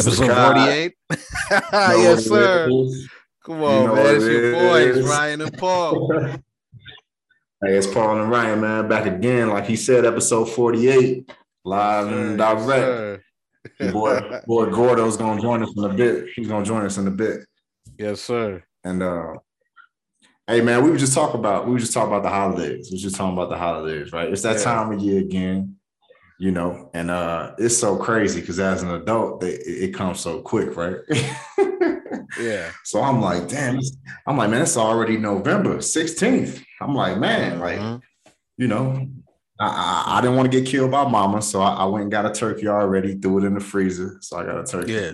Episode 48. yes, sir. Come on, you know man. It's your boys, Ryan and Paul. hey, it's Paul and Ryan, man. Back again, like he said, episode 48, live and direct. boy, boy Gordo's gonna join us in a bit. He's gonna join us in a bit. Yes, sir. And uh hey man, we were just talking about we were just talking about the holidays. We were just talking about the holidays, right? It's that yeah. time of year again you know, and uh it's so crazy because as an adult, they, it, comes so quick, right? yeah. So I'm like, damn, I'm like, man, it's already November 16th. I'm like, man, like, mm-hmm. you know, I, I, I, didn't want to get killed by mama, so I, I, went and got a turkey already, threw it in the freezer. So I got a turkey. Yeah.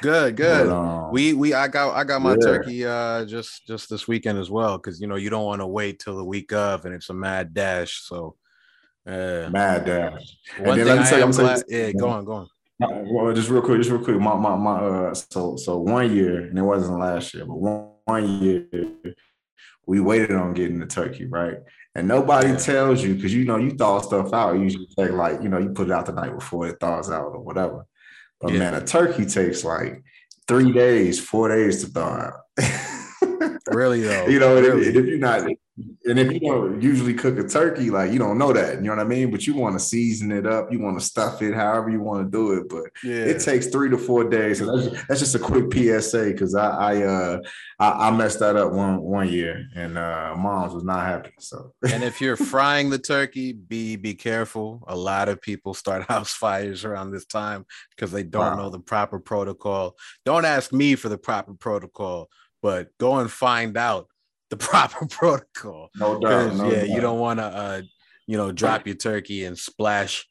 Good, good. But, um, we we I got I got my yeah. turkey uh just just this weekend as well because you know you don't want to wait till the week of and it's a mad dash. So yeah. Mad dash. One thing I am glad, yeah, go on, go on. Well, just real quick, just real quick. My my my uh so so one year, and it wasn't last year, but one, one year we waited on getting the turkey, right? And nobody tells you because you know you thaw stuff out. You usually take like, you know, you put it out the night before it thaws out or whatever. But yeah. man, a turkey takes like three days, four days to thaw out. really though. You know, really. if, if you're not and if you don't usually cook a turkey, like you don't know that, you know what I mean? But you want to season it up, you want to stuff it, however you want to do it. But yeah. it takes three to four days. So that's, that's just a quick PSA because I I, uh, I, I messed that up one one year, and uh, moms was not happy. So and if you're frying the turkey, be be careful. A lot of people start house fires around this time because they don't wow. know the proper protocol. Don't ask me for the proper protocol, but go and find out the proper protocol. No doubt. No yeah, doubt. you don't want to, uh, you know, drop your turkey and splash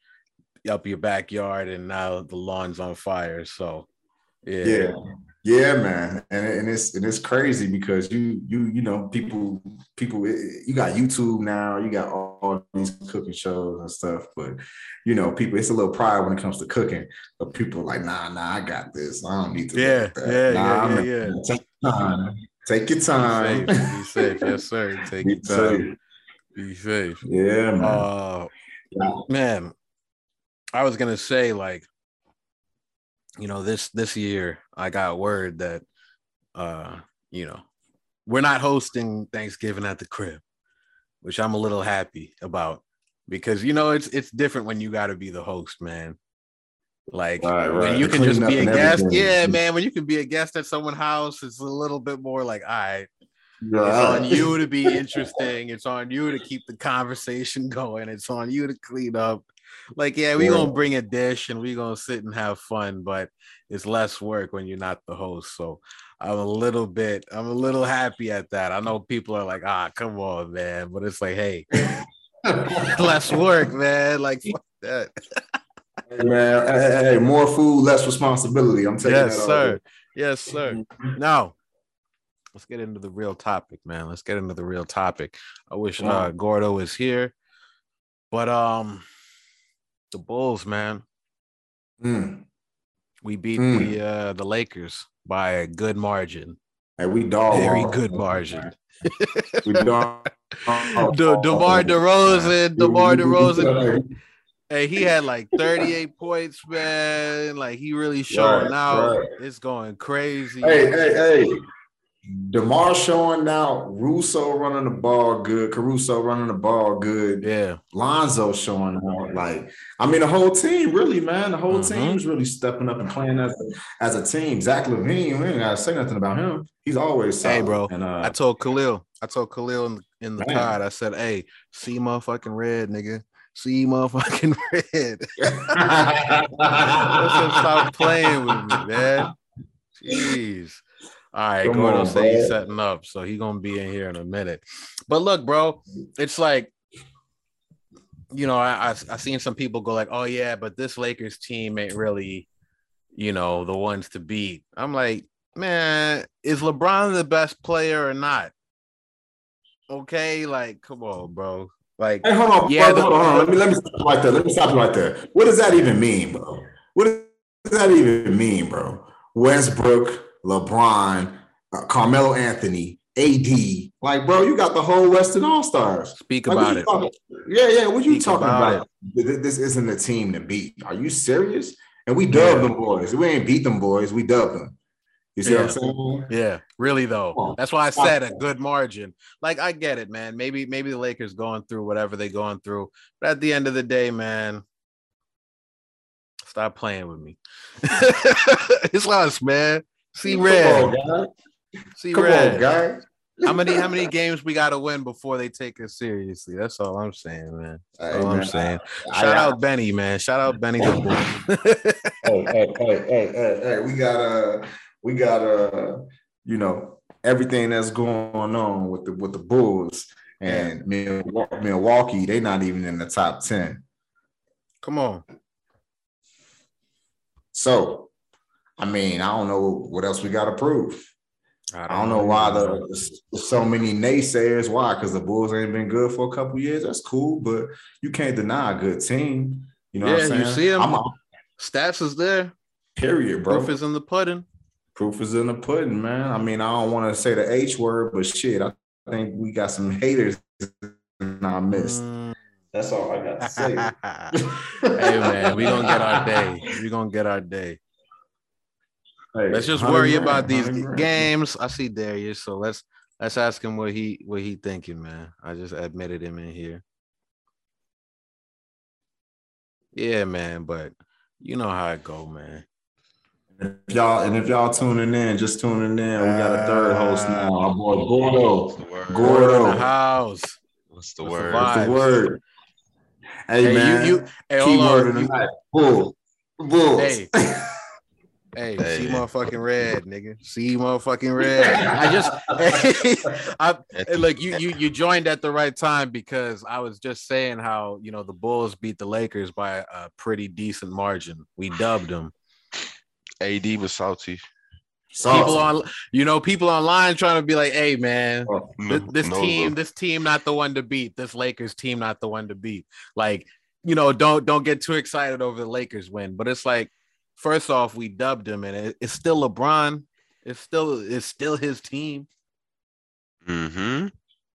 up your backyard, and now the lawn's on fire. So, yeah. Yeah. Yeah, man, and, and it's and it's crazy because you you you know people people you got YouTube now, you got all, all, these cooking shows and stuff, but you know people it's a little pride when it comes to cooking. But people are like, nah, nah, I got this. I don't need to. Yeah, yeah, nah, yeah, yeah, yeah. Take your time. Be safe. Be safe. Yes, sir. Take Be your time. Safe. Be safe. Yeah, man. Uh, yeah. man, I was gonna say like, you know, this this year I got word that, uh, you know, we're not hosting Thanksgiving at the crib, which I'm a little happy about because you know it's it's different when you got to be the host, man. Like right, right. when you can just be a guest, everything. yeah, man. When you can be a guest at someone's house, it's a little bit more like, all right, right. it's on you to be interesting. It's on you to keep the conversation going. It's on you to clean up. Like, yeah, we yeah. gonna bring a dish and we gonna sit and have fun, but it's less work when you're not the host. So I'm a little bit, I'm a little happy at that. I know people are like, ah, come on, man, but it's like, hey, less work, man. Like that. Man, hey, hey, more food, less responsibility. I'm taking that. yes, sir. Yes, sir. Now, let's get into the real topic, man. Let's get into the real topic. I wish uh, Gordo was here, but um, the Bulls, man. Mm. We beat mm. the uh, the Lakers by a good margin. Hey, we dog. Very good margin. we dog. De- DeMar DeRozan, DeMar DeRozan Hey, he had like 38 points, man. Like he really showing right, out. Right. It's going crazy. Hey, hey, hey. DeMar showing out. Russo running the ball good. Caruso running the ball good. Yeah. Lonzo showing out. Like, I mean, the whole team, really, man. The whole mm-hmm. team's really stepping up and playing as a, as a team. Zach LaVine, we ain't gotta say nothing about him. He's always solid. Hey, bro. And, uh, I told Khalil, I told Khalil in the, in the pod, I said, hey, see motherfucking red, nigga see motherfucking red. Let's stop playing with me, man. Jeez. All right, Come Gordo say he's setting up, so he's gonna be in here in a minute. But look, bro, it's like you know, I, I I seen some people go like, "Oh yeah, but this Lakers team ain't really, you know, the ones to beat." I'm like, man, is LeBron the best player or not? Okay, like, come on, bro. Like, hey, hold on, yeah, the, hold on, Let me let me stop right there. Let me stop you right there. What does that even mean, bro? What does that even mean, bro? Westbrook, LeBron, uh, Carmelo Anthony, AD. Like, bro, you got the whole Western All Stars. Speak like, about it. Talking, yeah, yeah. What you talking about? about? This isn't a team to beat. Are you serious? and we dubbed them boys. We ain't beat them boys. We dubbed them. You see Yeah. what I'm saying? Yeah, really though. That's why I said a good margin. Like I get it, man. Maybe maybe the Lakers going through whatever they going through, but at the end of the day, man, stop playing with me. it's us, man. See red. on. See Come red. on, guy. How many how many games we got to win before they take us seriously? That's all I'm saying, man. That's Hey, all I'm man, saying. I- Shout I- out Benny, man. Shout out Benny the boy. hey, hey, hey, hey, hey, hey, we got uh we got uh you know everything that's going on with the with the Bulls and Milwa- Milwaukee, They're not even in the top 10. Come on. So I mean, I don't know what else we gotta prove. I don't know why the there's so many naysayers. Why? Because the Bulls ain't been good for a couple years. That's cool, but you can't deny a good team. You know what I'm Yeah, you see see 'em. I'm a, stats is there. period, bro. Proof is in the pudding. Proof is in the pudding, man. I mean, I don't want to say the H word, but shit, I think we got some haters in our midst. Mm. That's all I got to say. hey man, we gonna get our day. We gonna get our day. Hey, Let's just worry grand, about these 100 grand. games. I see Darius, so let's let's ask him what he what he thinking, man. I just admitted him in here. Yeah, man, but you know how it go, man. If y'all and if y'all tuning in, just tuning in, we got a third host now. Our boy Gordo. What's the word? Gordo. In the house. What's the What's word? vibe? What's the word? Hey, Hey, man. you you hey, key hold word on. of the You- night. Bull. Bulls. Hey. Hey, Hey. see motherfucking red, nigga. See motherfucking red. I just I hey, look, you you you joined at the right time because I was just saying how you know the Bulls beat the Lakers by a pretty decent margin. We dubbed them. AD was salty. Salty. People on you know people online trying to be like, hey man, Oh, this, this No, team, this team not the one to beat. This Lakers team not the one to beat. Like, you know, don't don't get too excited over the Lakers win. But it's like, first off, we dubbed him, and it, it's still LeBron. It's still it's still his team. Mm-hmm.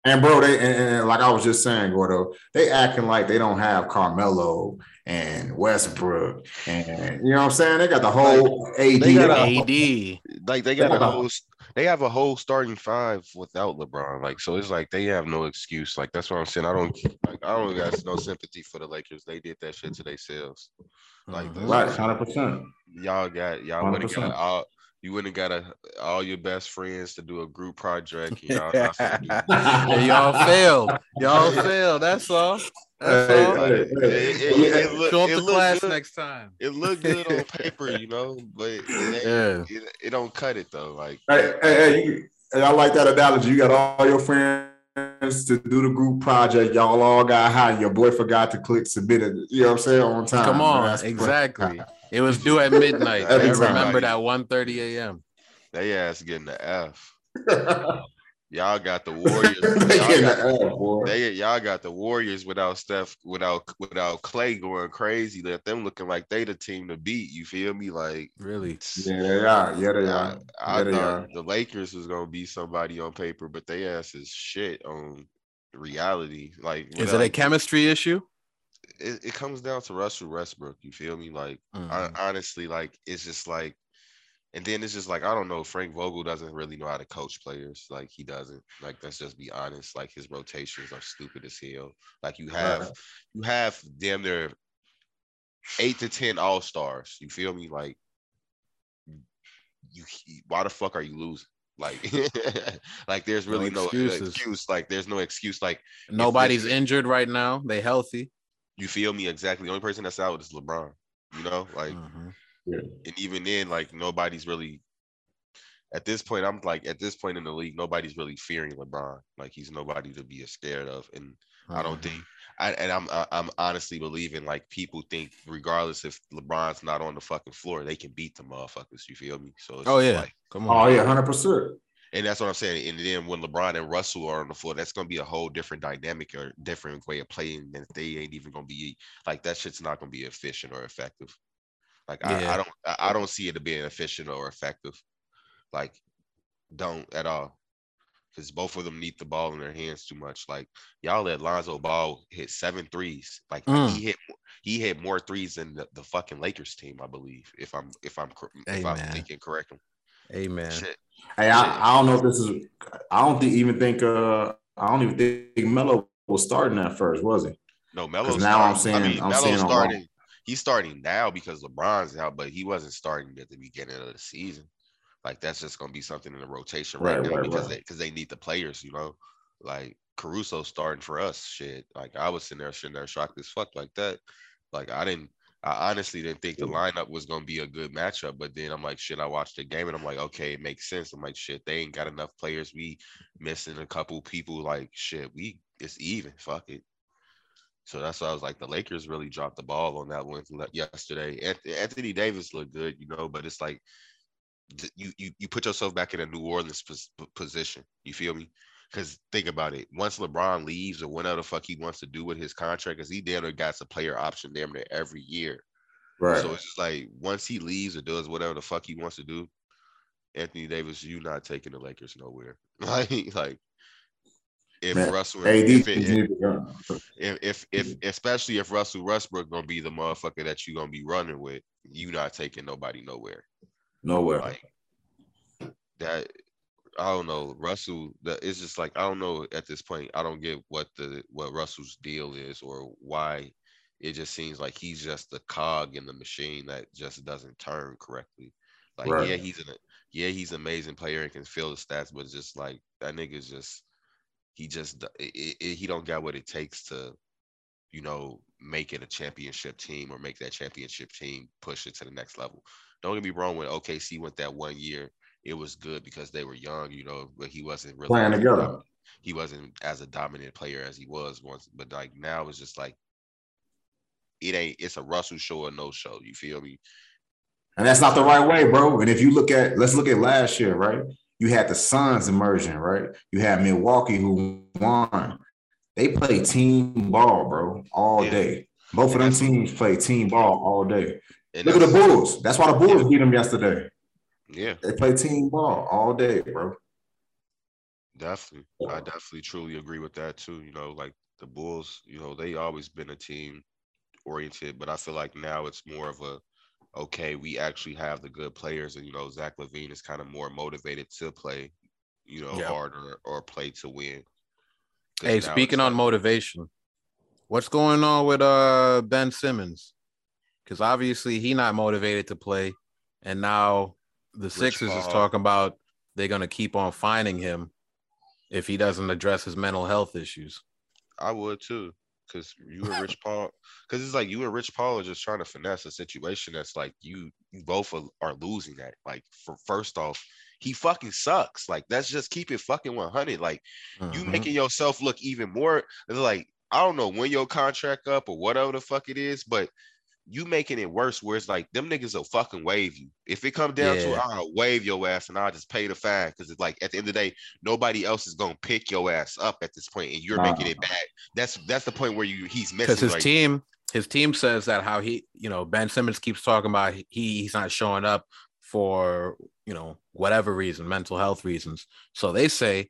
And bro, they and, and like I was just saying, Gordo, they acting like they don't have Carmelo and Westbrook, and you know what I'm saying. They got the whole AD. they They got got AD. Like they got Yeah. a whole, they have a whole starting five without LeBron. Like so, it's like they have no excuse. Like that's what I'm saying. I don't like. I don't got no sympathy for the Lakers. They did that shit to themselves. Like uh-huh. that's right, just- hundred percent. y'all got y'all would have got all. You wouldn't got a, all your best friends to do a group project. and Y'all not finna do Hey, y'all failed. Y'all failed. That's all. That's Hey, all. It- it- it- it look- Show up to class good. next time. It looked good on paper, you know, but it, Yeah. it, it don't cut it though. Like Hey, hey, hey, you, hey, I like that analogy. You got all your friends to do the group project. Y'all all got high. Your boy forgot to click submit it. You know what I'm saying on time. Come on, That's- exactly. It was due at midnight. I Every time. remember that 1:30 a.m. they ass getting the F. Y'all got the Warriors. They y'all, got, the F, they, y'all got the Warriors without Steph, without without Clay going crazy. Let them looking like they the team to beat. You feel me? Like Really. Yeah, they are. Yeah, they I, are. I Yeah, they thought the Lakers was gonna be somebody on paper, but they ass is shit on reality. Like Is it a chemistry issue? it, it comes down to Russell Westbrook. You feel me? Like I, Mhm. honestly, like it's just like, and then it's just like I don't know. Frank Vogel doesn't really know how to coach players. Like he doesn't. Like let's just be honest. Like his rotations are stupid as hell. Like you have, you have damn near eight to ten all stars. You feel me? Like you, why the fuck are you losing? Like, like there's really no, excuses. excuse. Like there's no excuse. Like Nobody's this- injured right now. They healthy. you feel me exactly. The only person that's out is LeBron. You know, like, mm-hmm. Mhm. and even then, like nobody's really. At this point, I'm like, at this point in the league, nobody's really fearing LeBron. Like he's nobody to be scared of, and I don't think. I, and I'm I- I'm honestly believing like people think regardless if LeBron's not on the fucking floor, they can beat the motherfuckers. You feel me? So it's Oh yeah. like, Come on. Oh yeah, hundred percent. and that's what I'm saying. And then when LeBron and Russell are on the floor, that's gonna be a whole different dynamic or different way of playing. And they ain't even gonna be like that. Shit's not gonna be efficient or effective. Like I, Yeah. I don't, I, I don't see it being efficient or effective. Like, don't at all. because both of them need the ball in their hands too much. Like y'all let Lonzo Ball hit seven threes. Like Mm. he hit he hit more threes than the, the fucking Lakers team, I believe. If I'm if I'm cor- if Hey, I'm man. thinking correctly. Amen. Shit. Hey, I, I don't know if this is. I don't think even think. Uh, I don't even think Melo was starting at first, was he? No, Melo's now I'm starting. I mean, I'm Melo's seeing him starting. He's starting now because LeBron's out, but he wasn't starting at the beginning of the season. Like that's just gonna be something in the rotation right, Right, now right, because right. they because they need the players, you know. Like Caruso starting for us, shit. Like I was sitting there sitting there shocked as fuck like that. Like I didn't I honestly didn't think the lineup was gonna be a good matchup, but then I'm like, shit, I watched the game and I'm like, okay, it makes sense. I'm like, shit, they ain't got enough players. We missing a couple people. Like, shit, we it's even. Fuck it. So that's why I was like, the Lakers really dropped the ball on that one yesterday. Anthony Davis looked good, you know, but it's like you you you put yourself back in a New Orleans position. You feel me? Because think about it. Once LeBron leaves or whatever the fuck he wants to do with his contract, because he damn near got a player option damn near every year. Right. So it's just like once he leaves or does whatever the fuck he wants to do, Anthony Davis, you not taking the Lakers nowhere. Like like if Man, Russell if, it- if if if especially if Russell Westbrook gonna be the motherfucker that you gonna be running with, you not taking nobody nowhere. nowhere. Like that, I don't know. Russell, that it's just like I don't know at this point. I don't get what the what Russell's deal is or why. It just seems like he's just a cog in the machine that just doesn't turn correctly. Like Right. yeah, he's an yeah he's an amazing player and can fill the stats, but it's just like that nigga's just he just it, it, he don't got what it takes to you know make it a championship team or make that championship team push it to the next level. Don't get me wrong. When OKC went that one year, it was good because they were young, you know, but he wasn't really Playing together. He wasn't as a dominant player as he was once. But like now, it's just like it ain't. It's a Russell show or no show. You feel me? And that's not the right way, bro. And if you look at, let's look at last year, right? You had the Suns emerging, right? You had Milwaukee who won. They play team ball, bro, all Yeah. day. Both of them teams play team ball all day. And Look at the Bulls. That's why the Bulls beat them yesterday. Yeah, They play team ball all day, bro. definitely. I definitely truly agree with that too. You know, like the Bulls, you know, they always been a team oriented, but I feel like now it's more of a okay, we actually have the good players, and you know, Zach LaVine is kind of more motivated to play, you know, Yeah. harder or play to win. Hey, speaking on like- motivation, what's going on with uh Ben Simmons? Because obviously he not motivated to play, and now the Sixers is talking about they're gonna keep on finding him if he doesn't address his mental health issues. I would too, because you and Rich Paul, because it's like you and Rich Paul are just trying to finesse a situation that's like you, you both are, are losing that. Like, for first off, he fucking sucks. Like, let's just keep it fucking one hundred. Like, you Mhm. making yourself look even more like I don't know when your contract up or whatever the fuck it is, but you making it worse where it's like them niggas will fucking waive you. If it come down to it, I'll waive your ass and I'll just pay the fine because it's like at the end of the day, nobody else is gonna pick your ass up at this point and you're making it bad. That's that's the point where you he's missing because his right team his team says that how he you know ben simmons keeps talking about he he's not showing up for you know whatever reason mental health reasons. So they say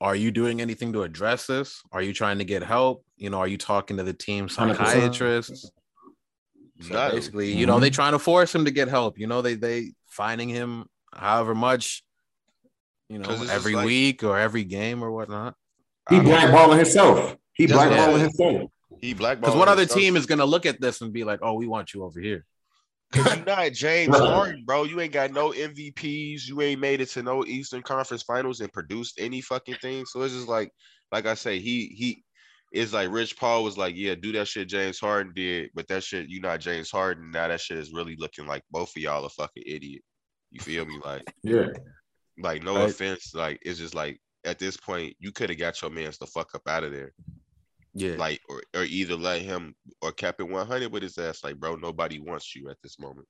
are you doing anything to address this? Are you trying to get help? You know are you talking to the team psychiatrists? So No. basically you know mm-hmm. they trying to force him to get help. You know they they finding him however much you know every like- week or every game or whatnot. He blackballing himself. He That's what blackballing it himself. He blackballing because what other team is going to look at this and be like oh we want you over here Cause you not James Harden, bro. You ain't got no MVPs. You ain't made it to no Eastern Conference Finals and produced any fucking thing. So it's just like, like I say, he he is like Rich Paul was like, yeah, do that shit James Harden did, but that shit you not James Harden. Now that shit is really looking like both of y'all a fucking idiot. You feel me? Like, Yeah. like no Right. offense, like it's just like at this point you could have got your man's the fuck up out of there yeah like or, or either let him or kept it 100 with his ass like bro nobody wants you at this moment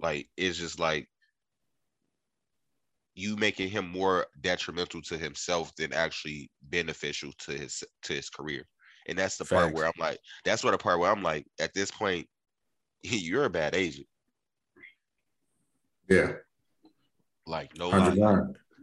like it's just like you making him more detrimental to himself than actually beneficial to his to his career and that's the part where i'm like that's what the part where i'm like at this point you're a bad agent Yeah. like no.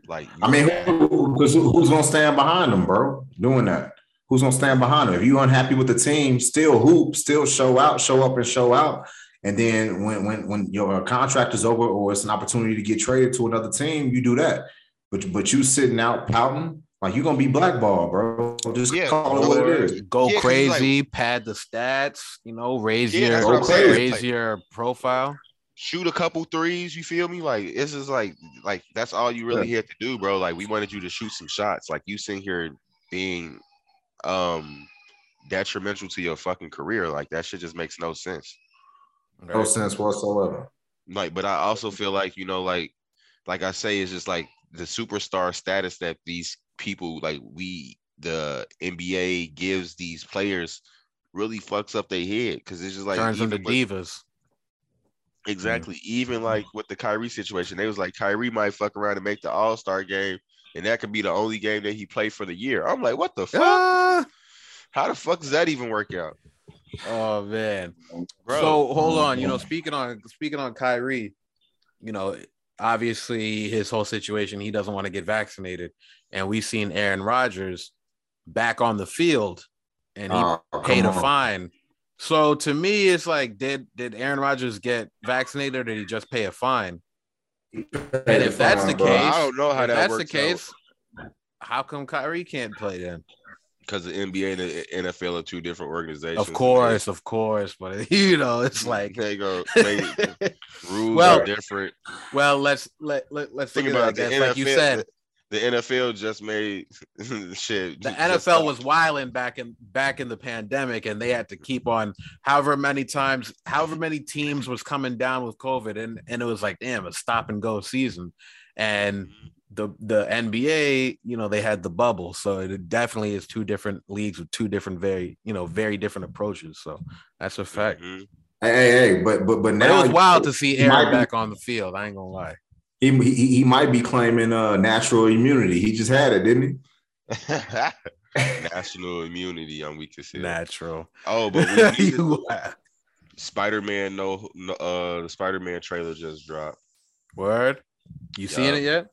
Like I mean, who, who's, who's gonna stand behind him, bro? Doing that. Who's gonna stand behind them? If you're unhappy with the team, still hoop, still show out, show up and show out. And then when when when your uh, contract is over or it's an opportunity to get traded to another team, you do that. But but you sitting out pouting, like you're gonna be blackballed, bro. Just Yeah, call it what it is. go Yeah, 'cause it's like- crazy, pad the stats, you know, raise Yeah, your what I'm raise Like- your profile. shoot a couple threes. You feel me? Like this is like like that's all you really here to do, bro. Like we wanted you to shoot some shots. Like you sitting here being um detrimental to your fucking career. Like that shit just makes no sense. No sense whatsoever. Like, but I also feel like you know, like like I say, it's just like the superstar status that these people like we the NBA gives these players really fucks up their head because it's just like Turns into even divas. Exactly. Even like with the Kyrie situation, they was like Kyrie might fuck around and make the All Star game, and that could be the only game that he played for the year. I'm like, what the fuck? Ah! How the fuck does that even work out, Oh man. bro? So hold on, you know, speaking on speaking on Kyrie, you know, obviously his whole situation, he doesn't want to get vaccinated, and we've seen Aaron Rodgers back on the field, and he Oh, paid a fine. So to me, it's like, did did Aaron Rodgers get vaccinated, or did he just pay a fine? And if that's the Bro. case, I don't know how that that's the works case, how come Kyrie can't play then? because the NBA and the NFL are two different organizations. Of course, of course, but you know, it's like, they go they, rules Well- are different. well, let's let, let let's Think think about about it, that. the Like you said, The NFL just made shit. the NFL stopped. was wilding back in back in the pandemic, and they had to keep on however many times, however many teams was coming down with COVID, and and it was like, damn, a stop and go season, and the the NBA, you know, they had the bubble, so it definitely is two different leagues with two different very, you know, very different approaches. So that's a fact. Mhm. Hey, hey, hey, but but but But now it was wild to see he might Aaron be- back on the field. I ain't gonna lie. He, he he might be claiming uh natural immunity. He just had it, didn't he? National immunity on week to see. Natural. Oh, but we You- Spider-Man. No, no, uh, the Spider-Man trailer just dropped. Word. You seeing Yeah. it yet?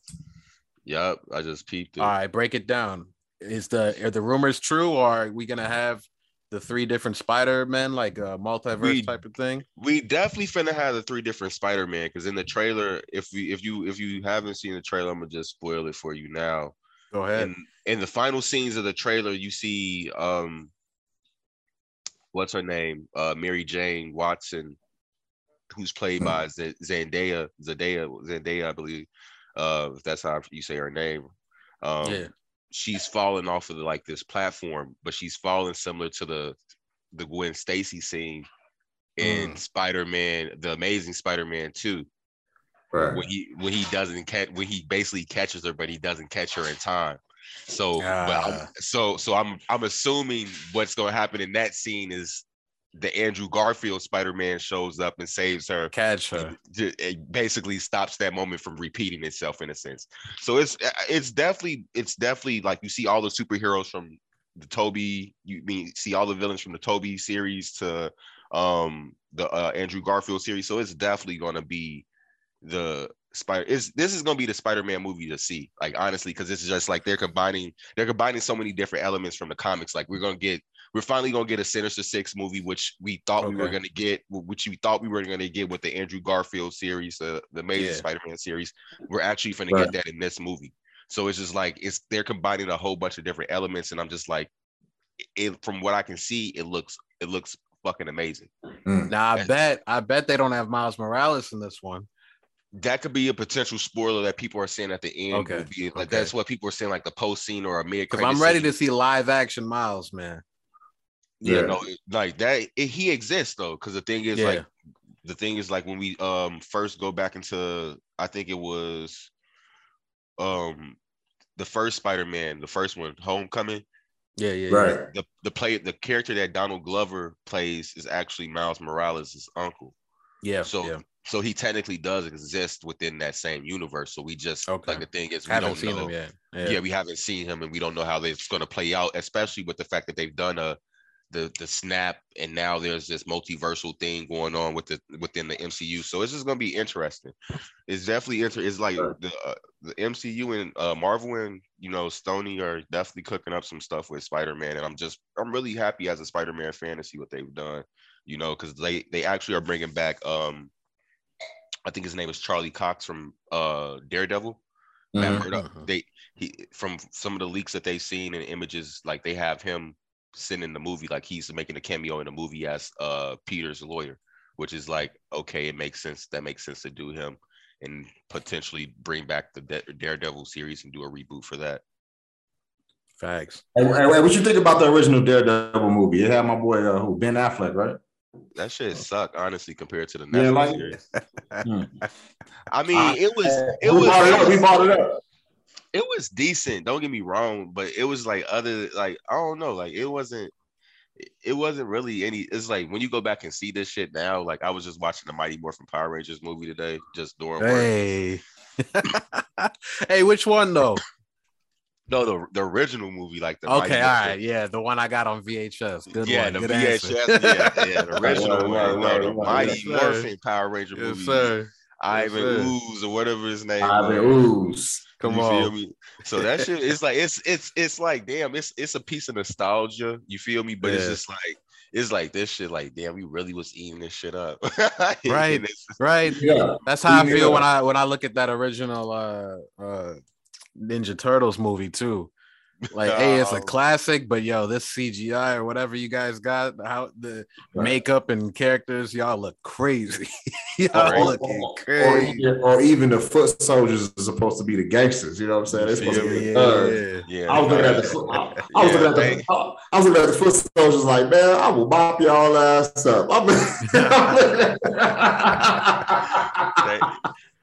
Yup, I just peeped it. All right, break it down. Is the are the rumors true, or are we gonna have the three different Spider Men, like a multiverse We- type of thing? We definitely finna have the three different Spider-Man because in the trailer, if we if you if you haven't seen the trailer, I'm gonna just spoil it for you now. Go ahead. in in the final scenes of the trailer, you see um what's her name? Uh Mary Jane Watson, who's played by Z- Zendaya, Zendaya, Zendaya, I believe. Uh if that's how you say her name. Um yeah. She's falling off of like this platform, but she's falling similar to the the Gwen Stacy scene in Mm. Spider-Man, the Amazing Spider-Man 2 Right. when he when he doesn't catch when he basically catches her, but he doesn't catch her in time. So, Ah. so so I'm I'm assuming what's going to happen in that scene is the Andrew Garfield Spider-Man shows up and saves her. Catch her. It basically stops that moment from repeating itself in a sense. So it's it's definitely it's definitely like you see all the superheroes from the Tobey, you mean see all the villains from the Tobey series to um the uh, Andrew Garfield series. So it's definitely gonna be the spider is this is gonna be the Spider-Man movie to see, like honestly, because it's just like they're combining they're combining so many different elements from the comics. Like we're gonna get we're finally gonna get a Sinister Six movie, which we thought we were gonna get, which we thought we were gonna get with the Andrew Garfield series, uh, the Amazing Yeah. Spider-Man series. We're actually gonna Right. get that in this movie. So it's just like it's they're combining a whole bunch of different elements, and I'm just like, it from what I can see, it looks it looks fucking amazing. Mm. Now I Yes. bet I bet they don't have Miles Morales in this one. That could be a potential spoiler that people are saying at the end. Okay, be- like okay. that's what people are saying, like the post scene or a mid. Because I'm ready to see live action Miles, man. Yeah, Yeah. no, it- like that. It, he exists though, because the thing is, Yeah. like, the thing is, like, when we um first go back into, I think it was, um, the first Spider-Man, the first one, Homecoming. Yeah, yeah, yeah. Right. The the play the character that Donald Glover plays is actually Miles Morales' uncle. Yeah. So yeah. so he technically does exist within that same universe. So we just Okay. like the thing is we Haven't don't seen know. them yet. yeah. Yeah. we haven't seen him and we don't know how it's going to play out especially with the fact that they've done a the the snap, and now there's this multiversal thing going on with the within the MCU. So it's just gonna be interesting. It's definitely inter. It's like the uh, the MCU and uh, Marvel and you know Sony are definitely cooking up some stuff with Spider Man, and I'm just I'm really happy as a Spider Man fan to see what they've done. You know, because they they actually are bringing back um I think his name is Charlie Cox from uh Daredevil. Mhm. Murdock. They he from some of the leaks that they've seen and images, like they have him sitting in the movie, like he's making a cameo in the movie as uh Peter's lawyer, which is like okay, it makes sense. That makes sense to do him and potentially bring back the Daredevil series and do a reboot for that. Facts. Hey, hey, hey, what you think about the original Daredevil movie? It had my boy uh, who Ben Affleck, right? That shit sucked, honestly, compared to the Yeah, Netflix like- series. Hmm. I mean, it was it we was bought it it up. We bought it up. It was decent. Don't get me wrong, but it was like other like I don't know, like it wasn't. It wasn't really any. It's like when you go back and see this shit now. Like I was just watching the Mighty Morphin Power Rangers movie today, just doing. Hey. hey, which one though? No, the the original movie, like the Mighty Okay, all Morphin- right, yeah, the one I got on VHS. Good yeah, one. the Good VHS, answer. yeah, yeah, the original one. right, no, the right, right. Mighty Yes. Morphin Power Ranger Yes, movie. sir. Ivan sir. Ooze or whatever his name. Ivan was. Ooze. Come you on. feel me? So that shit, it's like it's it's it's like damn, it's it's a piece of nostalgia. You feel me? But it's just like it's like this shit. Like damn, we really was eating this shit up. Right. And it's- Right. Yeah. That's how I feel when I when I look at that original uh uh Ninja Turtles movie too. Like, hey, it's a Oh. classic, but yo, this CGI or whatever you guys got, how the Right. makeup and characters, y'all look crazy. y'all looking Or, crazy. even- or even the foot soldiers are supposed to be the gangsters. You know what I'm saying? They're supposed to be the thugs. Yeah, yeah, I was looking at the foot. I, I was Yeah, looking at the. I, was looking at the foot soldiers like, man, I will mop y'all ass up. Thank,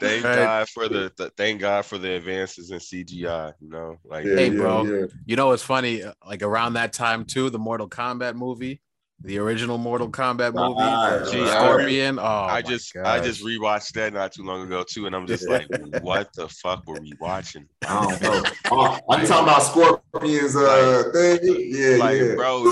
thank Right. God for the, the thank God for the advances in CGI. You know, like Hey, bro. You know, it's funny. uh, Like around that time too, the Mortal Kombat movie, the original Mortal Kombat movie, Right, the. Scorpion. Oh, I my just I just rewatched that not too long ago too, and I'm just like, what the fuck were we watching? I don't know. Oh, I'm talking about Scorpion's uh thing. Yeah, Like, yeah. bro,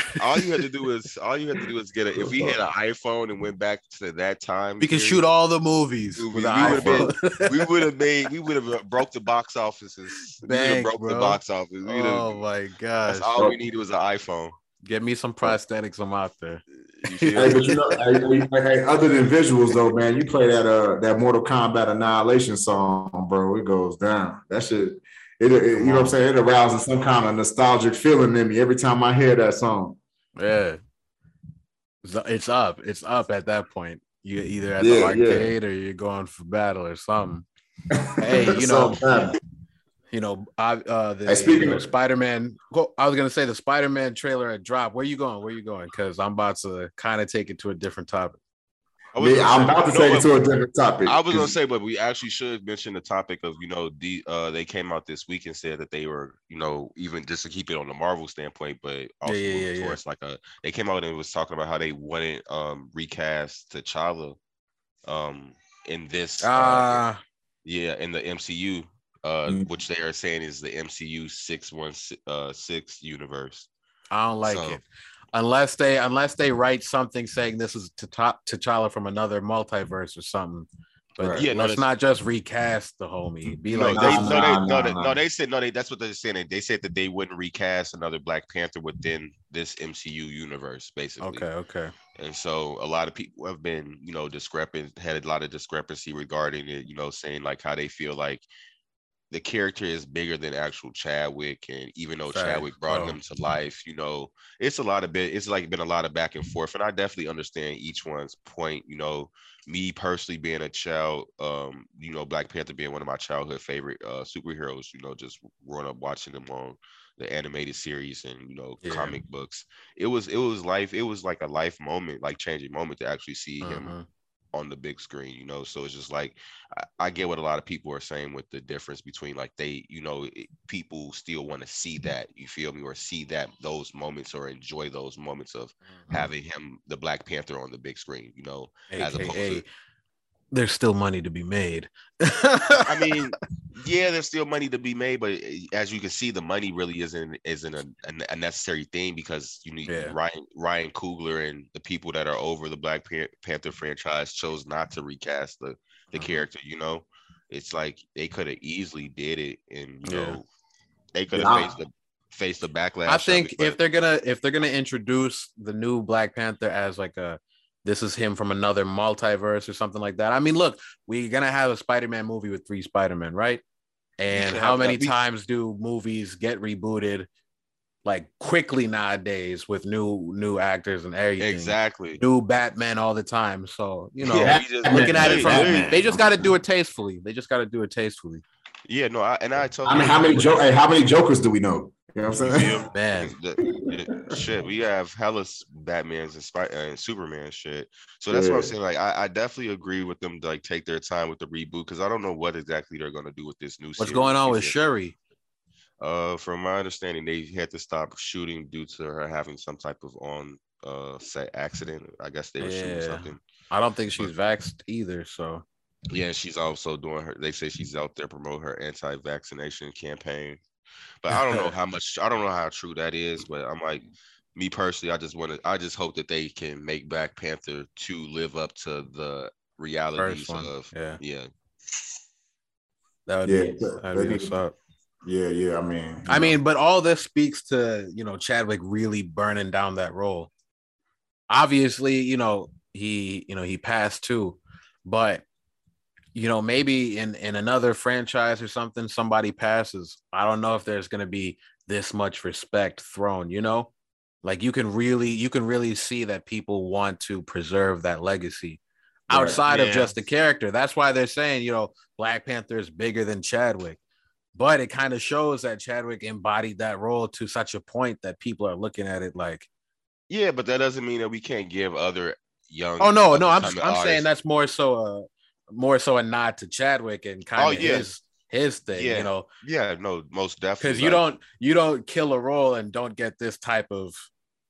if we Over would've- here. all you had to do is all you had to do is get it. if we had an iPhone and went back to that time. We can period, shoot all the movies We- we would've we would have made we would have broke the box offices. we would have Thanks, broke the box office. We would've- oh my gosh! that's all we needed was an iPhone. Get me some prosthetics. I'm out there. Hey, but you know, hey, hey, hey, other than visuals though, man, you play that uh that Mortal Kombat Annihilation song, bro. It goes down. That shit. It, it- you know what I'm saying? It arouses some kind of nostalgic feeling in me every time I hear that song. Yeah, it's, up. It's up at that point. You either at Yeah, the yeah. arcade or you're going for battle or something. Hey, you know. You know, I uh the Hey, speaking you know, of- Spider-Man. I was gonna say the Spider-Man trailer had dropped. Where you going? Where you going? Because I'm about to kind of take it to a different topic. I was Me, gonna I'm about to take it to a different topic. I was gonna say, but we actually should mention the topic of you know the uh they came out this week and said that they were you know even just to keep it on the Marvel standpoint, but also yeah, yeah, yeah. towards like a they came out and was talking about how they wanted um recast T'Challa um in this uh, Ah, yeah in the MCU uh Mm. which they are saying is the MCU six one uh six universe. I don't like So- it. Unless they unless they write something saying this is T'Ta- T'Challa from another multiverse or something. But Right. Yeah, no, let's not just recast the homie. Be No, like, they, this nah, is- no, they, nah, no, nah, they, no, they said no. They that's what they're saying. They said that they wouldn't recast another Black Panther within this MCU universe, basically. okay, okay. And so a lot of people have been, you know, discrepant, had a lot of discrepancy regarding it. You know, saying like how they feel like the character is bigger than actual Chadwick, and even though Fact. Chadwick brought Oh. him to life, you know, it's a lot of bit. It's like been a lot of back and forth, and I definitely understand each one's point. You know, me personally being a child, um, you know, Black Panther being one of my childhood favorite uh, superheroes. You know, just growing up watching them on the animated series and you know Yeah. comic books. It was it was life. It was like a life moment, like changing moment to actually see him Mhm. On the big screen, you know. So it's just like I, I get what a lot of people are saying with the difference between like they, you know, it, people still want to see that, you feel me, or see that those moments or enjoy those moments of Mm-hmm. having him, the Black Panther, on the big screen, you know. as opposed to- there's still money to be made. I mean, yeah, there's still money to be made, but eh, as you can see, the money really isn't isn't a, a necessary thing because you need Yeah. Ryan Ryan Coogler and the people that are over the Black Panther franchise chose not to recast the the Mhm. character. You know, it's like they could have easily did it, and you Yeah. know, they could Yeah. have faced the faced the backlash. I think it, but- if they're gonna if they're gonna introduce the new Black Panther as like a this is him from another multiverse or something like that. I mean, look, we're gonna have a Spider-Man movie with three Spider-Men, right? And how many that. We- times do movies get rebooted like quickly nowadays with new new actors and everything? exactly. New Batman all the time. So you know, Yeah, just- looking at it from yeah. they just got to do it tastefully. They just got to do it tastefully. Yeah, no, I, and I told I mean, how many jo- hey, how many jokers do we know? You know what I'm saying? Man, The- the- shit, we have hellas Batman's and, Spy- and Superman shit. So that's what I'm saying. Like, I, I definitely agree with them to like take their time with the reboot because I don't know what exactly they're gonna do with this new. what's series. going on with Shuri? Uh, from my understanding, they had to stop shooting due to her having some type of on uh set accident. I guess they were shooting something. I don't think she's vaxxed either. So Yeah, she's also doing her. They say she's out there promoting her anti-vaccination campaign, but I don't know how much. I don't know how true that is. But I'm like, me personally, I just want to. I just hope that they can make Black Panther to live up to the realities of. yeah, Yeah, that would Yeah, be that- that'd be that what's up. Yeah, yeah. I mean, I know. mean, but all this speaks to you know Chadwick really burning down that role. Obviously, you know he you know he passed too, but you know maybe in in another franchise or something somebody passes. I don't know if there's gonna be this much respect thrown. You know, like you can really you can really see that people want to preserve that legacy Right. outside of just the character. That's why they're saying you know Black Panther is bigger than Chadwick but it kind of shows that Chadwick embodied that role to such a point that people are looking at it like, yeah, but that doesn't mean that we can't give other young. oh no, no, I'm I'm saying that's more so a more so a nod to Chadwick and kind Oh, of yeah. his his thing, Yeah, you know, Yeah, no, most definitely. because you don't you don't kill a role and don't get this type of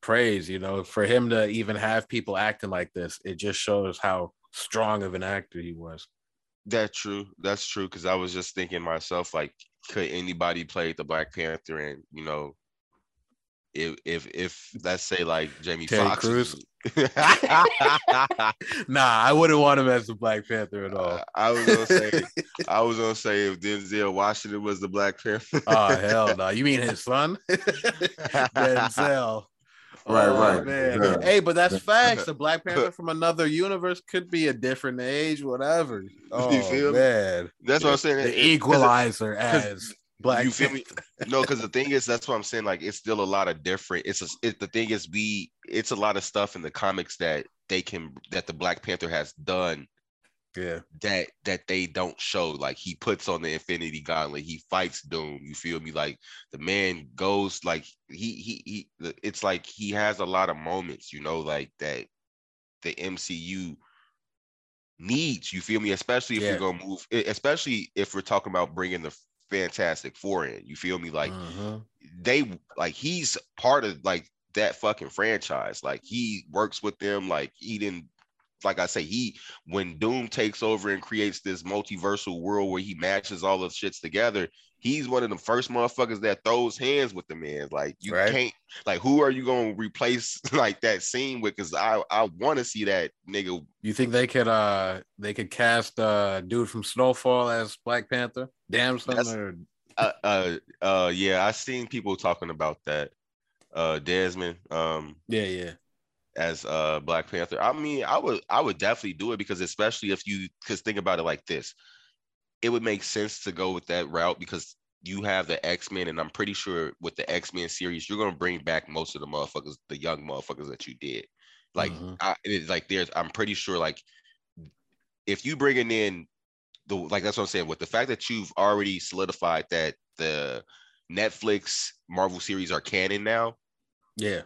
praise, you know, for him to even have people acting like this, it just shows how strong of an actor he was. That's true. That's true. Because I was just thinking myself, like, could anybody play the Black Panther? And you know, if if if let's say like Jamie Foxx? nah, I wouldn't want him as the Black Panther at all. I was gonna say, I was gonna say if Denzel Washington was the Black Panther. Oh hell no! You mean his son, Denzel? Right, Oh, right. Man. Yeah. Hey, but that's facts. The Black Panther from another universe could be a different age, whatever. Oh feel me? Oh, man, That's what I'm saying. the It- it- 'cause it- Equalizer as Black. you feel me? No, because the thing is, that's what I'm saying. Like, it's still a lot of different. It's a, it, the thing is, we it's a lot of stuff in the comics that they can that the Black Panther has done Yeah, that that they don't show. Like he puts on the Infinity Gauntlet, he fights Doom. You feel me? Like the man goes like he he he. It's like he has a lot of moments, you know, like that the MCU needs. You feel me? Especially if Yeah. you're gonna move, especially if we're talking about bringing the Fantastic Four in. You feel me? Like Mhm. they like he's part of like that fucking franchise. Like he works with them. Like he didn't like I say, he when Doom takes over and creates this multiversal world where he matches all the shits together, he's one of the first motherfuckers that throws hands with the man. Like you Right. can't like who are you gonna replace like that scene with? Cause I I want to see that nigga. you think they could uh they could cast uh dude from Snowfall as Black Panther? That's- or Uh, uh uh yeah, I seen people talking about that. Uh Desmond. Um yeah, yeah, as uh Black Panther. I mean, I would I would definitely do it because especially if you because think about it like this, it would make sense to go with that route because you have the X-Men, and I'm pretty sure with the X-Men series, you're gonna bring back most of the motherfuckers, the young motherfuckers that you did. Like Mhm. I, it's like there's I'm pretty sure like if you bringing in the like that's what I'm saying with the fact that you've already solidified that the Netflix Marvel series are canon now, yeah.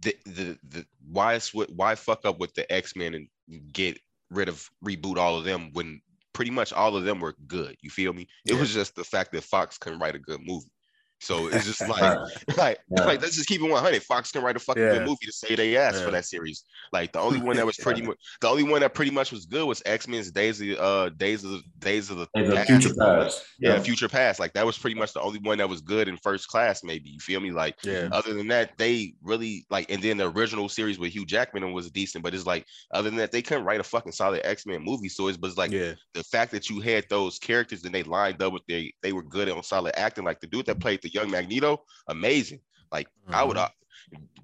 The the the why why fuck up with the X Men and get rid of reboot all of them when pretty much all of them were good. You feel me? It Yeah. was just the fact that Fox couldn't write a good movie. So it's just like, like, Yeah. like let's just keep it 100. Fox can write a fucking Yeah. good movie to say they ass Yeah. for that series. Like the only one that was pretty much, the only one that pretty much was good was X Men's Days of uh Days of Days of the Past. future past. Yeah, Future Past. Like that was pretty much the only one that was good in first class. Maybe you feel me? Like Yeah. other than that, they really like, and then the original series with Hugh Jackman was decent, but it's like, other than that, they couldn't write a fucking solid X Men movie. So it was like yeah. the fact that you had those characters and they lined up with they they were good on solid acting. Like the dude that played the young Magneto, amazing. Like I would Mhm. uh,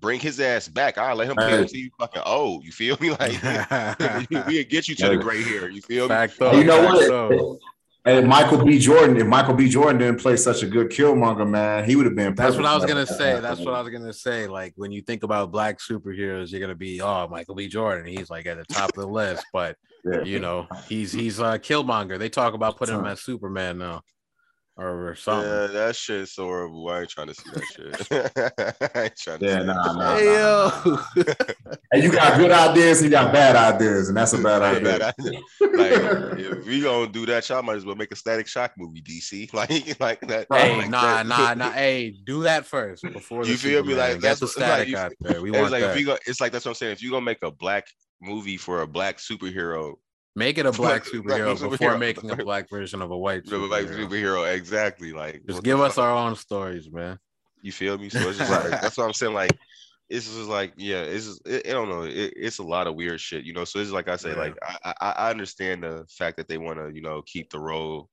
bring his ass back. I let him play until you fucking old. You feel me? Like we'll get you to the Hey. gray hair. You feel me? Fact You know fact what? though. Hey, Michael B. Jordan. If Michael B. Jordan didn't play such a good Killmonger, man, he would have been. That's what I was gonna that. say. That's what I was gonna say. Like when you think about black superheroes, you're gonna be oh Michael B. Jordan. He's like at the top of the list, but Yeah. you know he's he's uh Killmonger. They talk about putting him as Superman now, or something. Yeah, that shit's so horrible. I ain't trying to see that shit. I ain't trying to Yeah, see nah, nah. Hey yo, And you got good ideas, and you got bad ideas, and that's a bad Like, idea. like, if we gonna do that, y'all might as well make a Static Shock movie, DC. Like, like that. hey like nah that. nah nah. Hey, do that first before the You feel me? Like, that's the what- like, static you- out there. We want like that. if you go, it's like that's what I'm saying. If you gonna make a black movie for a black superhero, Make it a black Black superhero before superhero. making a black version of a white a black superhero. superhero, exactly. Like, Just give us our own stories, man. You feel me? So it's just like that's what I'm saying. Like it's just like yeah, it's just it, I don't know. It, it's a lot of weird shit, you know. So it's like I say, Yeah. like I, I I understand the fact that they want to you know keep the role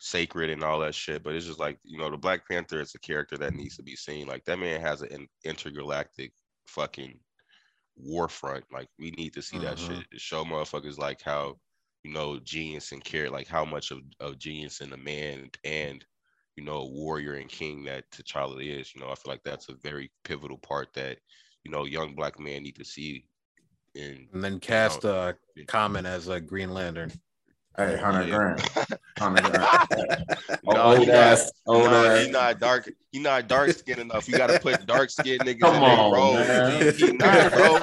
sacred and all that shit, but it's just like you know the Black Panther is a character that needs to be seen. Like that man has an intergalactic fucking war front. Like we need to see that Mhm. shit. Show motherfuckers like how you know genius and care, like how much of of genius in a man and you know, warrior and king that T'Challa is. You know, I feel like that's a very pivotal part that, you know, young black men need to see. In And then cast a Common as a Green Lantern. Hey, hundred Yeah. grand, hundred grand. No, old he not- ass, old Nah, ass. he not dark. He not dark skinned enough. You gotta put dark skinned niggas Come in their on, role. man. He, he not, bro.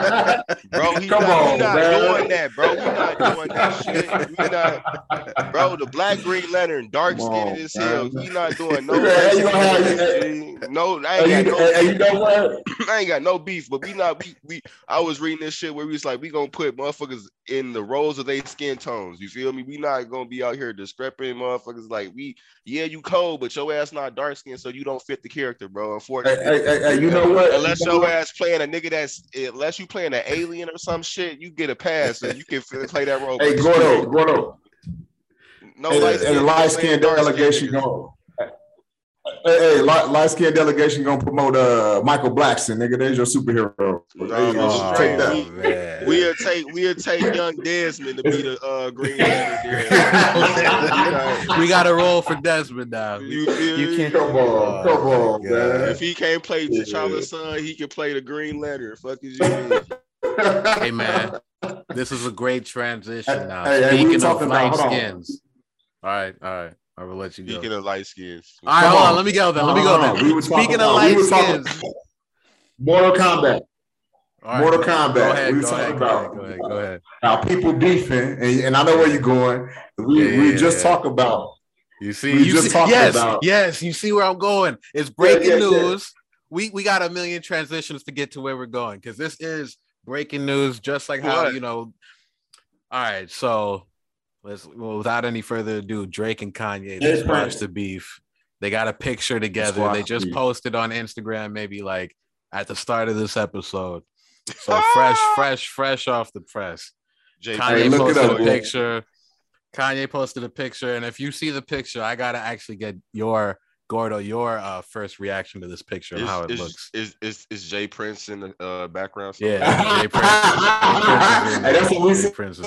Bro, he Come not, on, he not man. doing that, bro. We not doing that shit. We not, bro. The Black Green Lantern, dark Come skinned as hell. He not doing no. Hey, you gonna have- racism, no, I Hey, ain't you, got no. hey, you know what? I ain't got no beef, but we not we, we I was reading this shit where we was like, we gonna put motherfuckers in the roles of their skin tones. You feel me? We not gonna be out here discrepant motherfuckers like we yeah, you cold, but your ass not dark skin, so you don't fit the character, bro. Unfortunately. hey, hey, hey, you know what? Unless You know your what? ass playing a nigga that's unless you playing an alien or some shit, you get a pass and you can play that role. Hey, Gordo, Gordo, no and, light and the light skin delegation going. Hey, hey, light, light skin delegation gonna promote uh Michael Blackson, nigga. There's your superhero. Nah, There you go. Oh, Take that. we- man. We'll take we'll take young Desmond to be the uh Green Lantern. we got to roll for Desmond now. You feel You can't- Come on, come on, God. man. If he can't play T'Challa's son, he can play the Green Lantern. Fuck is you? Hey man, this is a great transition now. Hey, hey, Speaking of light about- skins. All right, all right. I will let you go. Speaking of light skins, all right, hold on. on. Let me go then. Let me go then. we were Speaking of about- we light were talking- skins. Mortal Kombat. All right, Mortal go- Kombat. Go ahead, We go talking ahead, about- go ahead, go ahead. Now people beefing, and, and I know where you're going. We Yeah, we yeah, just yeah. talk about You see, We you just see, talked yes, about- yes, you see where I'm going. It's breaking yeah, yeah. news. We we got a million transitions to get to where we're going because this is breaking news, just like how What? you know. All right, so let's well, without any further ado, Drake and Kanye they Yes, squashed the beef. They got a picture together. They just beef. posted on Instagram, maybe like at the start of this episode. So fresh, fresh, fresh off the press. Jay Kanye Hey, look it posted up, a yeah. picture. Kanye posted a picture, and if you see the picture, I gotta actually get your Gordo your uh, first reaction to this picture and is, how it is, looks. is, is, is J. Prince in the uh, background? Yeah, J. Prince. is- J. Prince is Hey, that's what we Jay said. Prince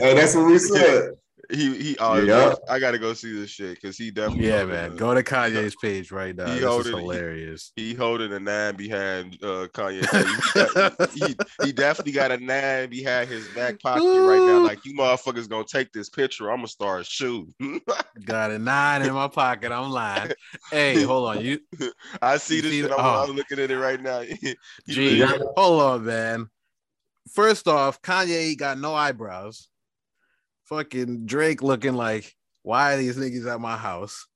Hey, that's what we said. He he. Oh, Yeah. I gotta go see this shit because he definitely. Yeah, man. a- Go to Kanye's page right now. He This holding- he- hilarious. He holding a nine behind uh, Kanye. he, he, he definitely got a nine behind his back pocket right now. Like you motherfuckers gonna take this picture. I'm gonna start shooting. Got a nine in my pocket. I'm lying. Hey, hold on. You I see You this see. I'm, oh. I'm looking at it right now. He Gee, hold on, man. First off, Kanye got no eyebrows. Fucking Drake looking like, why are these niggas at my house?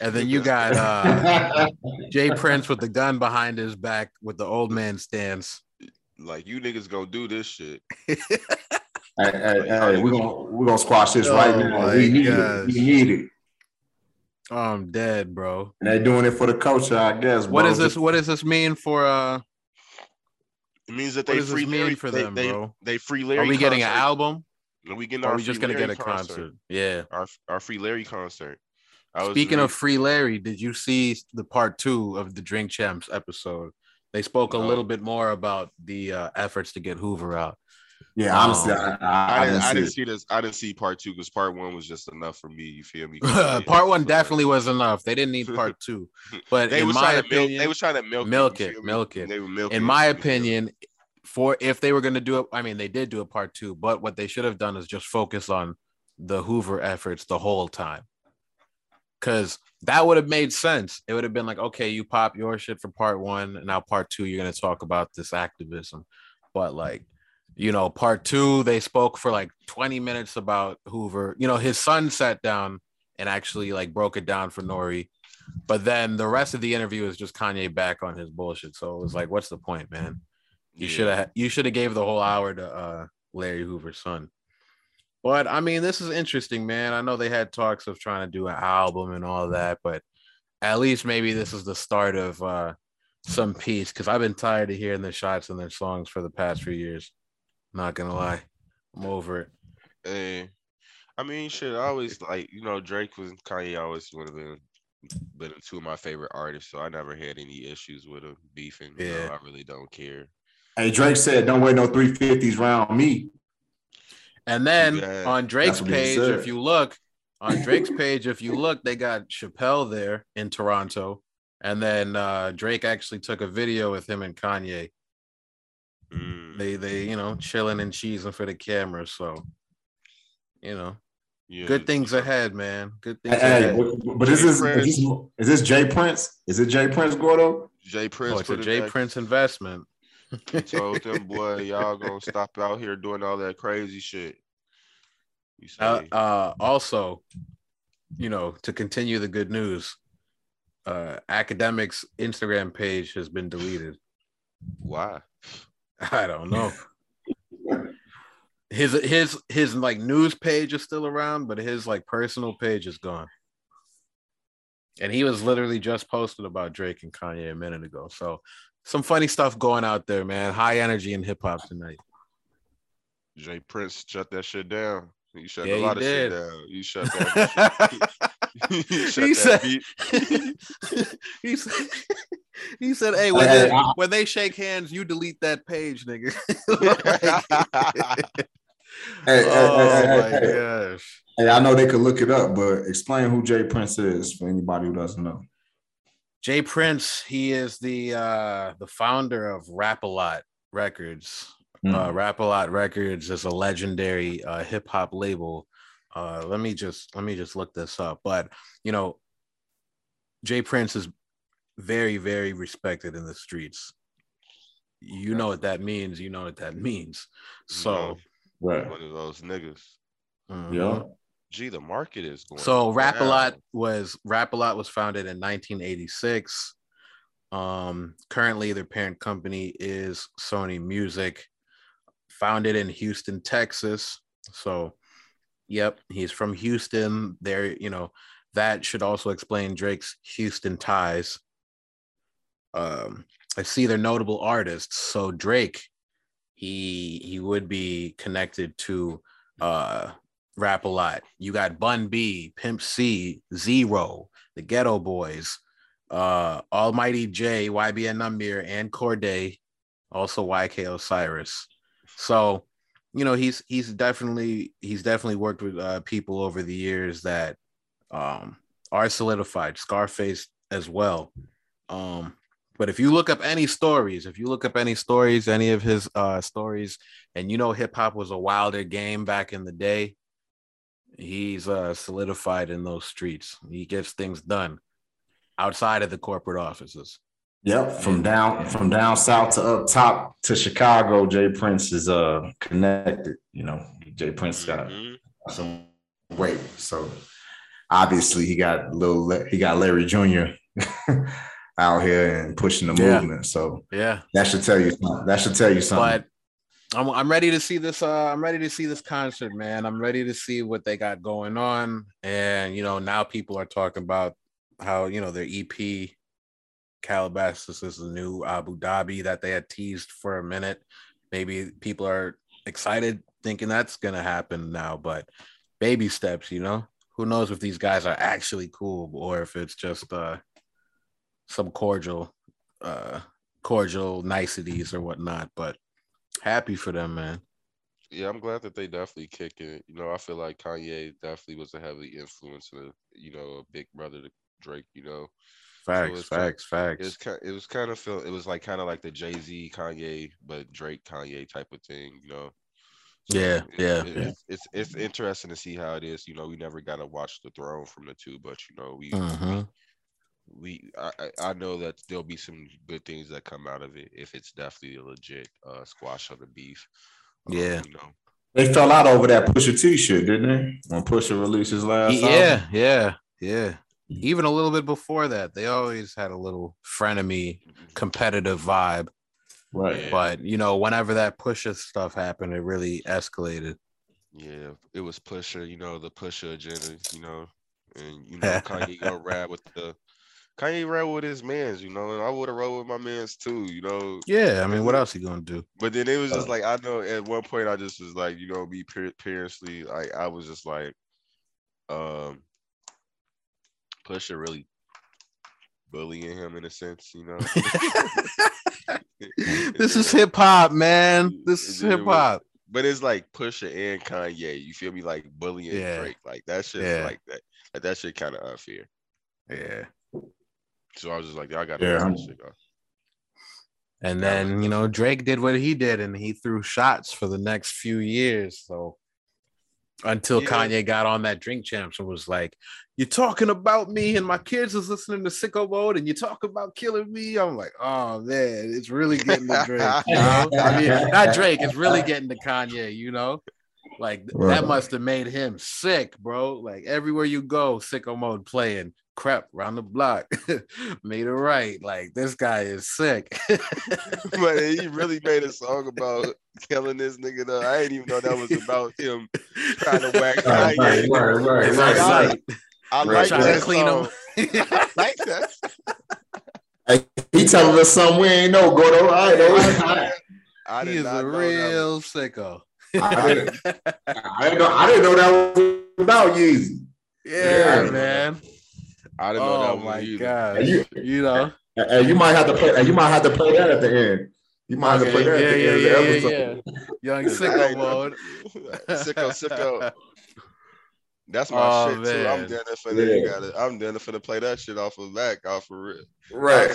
And then you got uh J. Prince with the gun behind his back with the old man stance. Like you niggas gonna do this shit. Hey, hey, hey, we're gonna we're gonna squash this right Oh now. my We need gosh. it. We need it. Oh, I'm dead, bro. And they're doing it for the culture, I guess. What bro. does this what does this mean for uh It means that they does this free mean Larry for they, them, they, bro? They free Larry. are we getting an album? Are we getting Or our are we just gonna get a concert? Yeah. Our our free Larry concert. I was Speaking reading- of Free Larry, did you see the part two of the Drink Champs episode? They spoke a No. little bit more about the uh, efforts to get Hoover out. Yeah, honestly, Um, I, I, I, I didn't, I see didn't it. see this. I didn't see part two because part one was just enough for me. You feel me? part one they- definitely was enough. They didn't need part two. But They in my trying to milk. opinion, They was trying to milk, milk you it, milk it. They were milking in my you feel opinion, for if they were going to do it, I mean, they did do a part two, but what they should have done is just focus on the Hoover efforts the whole time. Because that would have made sense. It would have been like, okay, you pop your shit for part one, and now part two, you're going to talk about this activism. But like, you know, part two, they spoke for like 20 minutes about Hoover. You know, his son sat down and actually like broke it down for Nori. But then the rest of the interview is just Kanye back on his bullshit. So it was like, what's the point, man? You Yeah. should have you should have gave the whole hour to uh Larry Hoover's son. But I mean, this is interesting, man. I know they had talks of trying to do an album and all that, but at least maybe this is the start of uh some peace because I've been tired of hearing their shots and their songs for the past few years. Not gonna lie. I'm over it. Hey, I mean, shit. I always like you know Drake was Kanye always would have been been two of my favorite artists, so I never had any issues with him beefing. You know, Yeah. I really don't care. Hey, Drake said, "Don't wait no 350s round me." And then Yeah, on Drake's page, if you look on Drake's page, if you look, they got Chappelle there in Toronto. And then uh, Drake actually took a video with him and Kanye. Mm, They they you know chilling and cheesing for the camera. So you know, yeah. good things ahead, man. Good things Hey, ahead. but, but is this, is this is this J. Prince? Is it J. Prince Gordo? J. Prince Oh, it's a Jay that- Prince investment. He told them, boy, y'all gonna stop out here doing all that crazy shit. You say, Uh, uh, also, you know, to continue the good news, uh, Akademiks Instagram page has been deleted. why? I don't know. His his his like news page is still around, but his like personal page is gone. And he was literally just posted about Drake and Kanye a minute ago. So some funny stuff going out there, man. High energy in hip hop tonight. J. Prince shut that shit down. You shut Yeah, a lot of did. shit down. You shut that. you shut he that said, beat. he said, he said, "Hey, when, Hey, they, when they shake hands, you delete that page, nigga." Hey, hey, oh hey, hey, my hey, hey. gosh! Hey, I know they could look it up, but explain who J. Prince is for anybody who doesn't know. J. Prince, he is the uh, the founder of Rap a Lot Records. Uh, Mm. Rap a Lot Records is a legendary uh, hip hop label. Uh, let me just let me just look this up. But you know, J. Prince is very very respected in the streets. You know what that means. You know what that means. So, right. one of those niggas. mhm. Yeah. Gee, the market is going. So Rap a. Lot was Rap a Lot was founded in 1986. Um, currently their parent company is Sony Music, founded in Houston, Texas. So, yep, he's from Houston. There, you know, that should also explain Drake's Houston ties. Um, I see they're notable artists. So Drake, he he would be connected to uh rap a lot. You got Bun B, Pimp C, Z-Ro, the Geto Boys, uh, Almighty Jay, YBN Nahmir, and Cordae, also YK Osiris. So, you know, he's he's definitely he's definitely worked with uh, people over the years that um, are solidified. Scarface as well. Um, but if you look up any stories, if you look up any stories, any of his uh, stories, and you know hip hop was a wilder game back in the day, he's uh, solidified in those streets. He gets things done outside of the corporate offices. Yep, from down from down south to up top to Chicago, J. Prince is uh connected. You know, J. Prince got Mhm. some weight. So obviously he got little he got Larry Jr. out here and pushing the Yeah. movement. So Yeah. that should tell you something. That should tell you something. But I'm I'm ready to see this. Uh, I'm ready to see this concert, man. I'm ready to see what they got going on. And you know, now people are talking about how you know their EP Calabasas is the new Abu Dhabi that they had teased for a minute. Maybe people are excited thinking that's gonna happen now, but baby steps, you know. Who knows if these guys are actually cool or if it's just uh some cordial uh cordial niceties or whatnot, but happy for them, man. Yeah, I'm glad that they definitely kick it. You know, I feel like Kanye definitely was a heavy influence of, you know, a big brother to Drake, you know. Facts, it's- facts, It was facts. it was kind of feel it was like kind of like the Jay-Z Kanye but Drake Kanye type of thing, you know. Yeah, it- yeah. it- It's, it's it's interesting to see how it is. You know, we never got to watch the throne from the two, but you know, we Mhm. We I, I I know that there'll be some good things that come out of it if it's definitely a legit uh squash of the beef. Um, Yeah. you know. they fell out over that Pusha T shit, didn't they? When Pusha released his last album. Yeah, yeah, yeah. Even a little bit before that, they always had a little frenemy competitive vibe. Right. But you know, whenever that Pusha stuff happened, it really escalated. Yeah, it was Pusha, you know, the Pusha agenda, you know, and you know Kanye gonna rap with the Kanye rap with his mans, you know, and I would have rode with my mans too, you know. Yeah, I mean, what else he gonna do? But then it was just Uh, like I know at one point I just was like, you know, be per- seriously, like I was just like, um, Pusha really bullying him in a sense, you know. this is hip hop, man. This is hip hop. But it's like Pusha and Kanye. You feel me? Like bullying Yeah. Drake. Like that shit. Yeah. Like that. Like that shit kind of unfair. Yeah. So I was just like, I got to Yeah, yeah, I'm- that shit off. And then, you know, Drake did what he did and he threw shots for the next few years. So until Yeah. Kanye got on that drink champs and was like, You're talking about me and my kids is listening to sicko mode and you talk about killing me. I'm like, oh man, it's really getting to Drake. You know? I mean, not Drake, it's really getting to Kanye, you know? Like Right. that must have made him sick, bro. Like everywhere you go, sicko mode playing crap around the block. made it right. Like this guy is sick. but he really made a song about killing this nigga. Though I didn't even know that was about him trying to whack Right, right, right, right, right, like, right. right. I Right. like Trying that to clean him. song. I like that. Hey, he telling us something we ain't know, Gordo. All right, all right, all right. I he is a know that real was- sicko. I didn't, I didn't know. I didn't know that was about Yeezy. Yeah, Yeah. man. I didn't know that Oh was my either. god. And you, You know. and you might have to play. And you might have to play that at the end. You might have to play that yeah, at the yeah, end yeah, of the episode. yeah. Young sicko mode. sicko, sicko. That's my Oh, shit too. I'm man. down there finna, you Yeah. gotta, I'm down there finna play that shit off of back, off for real. Right,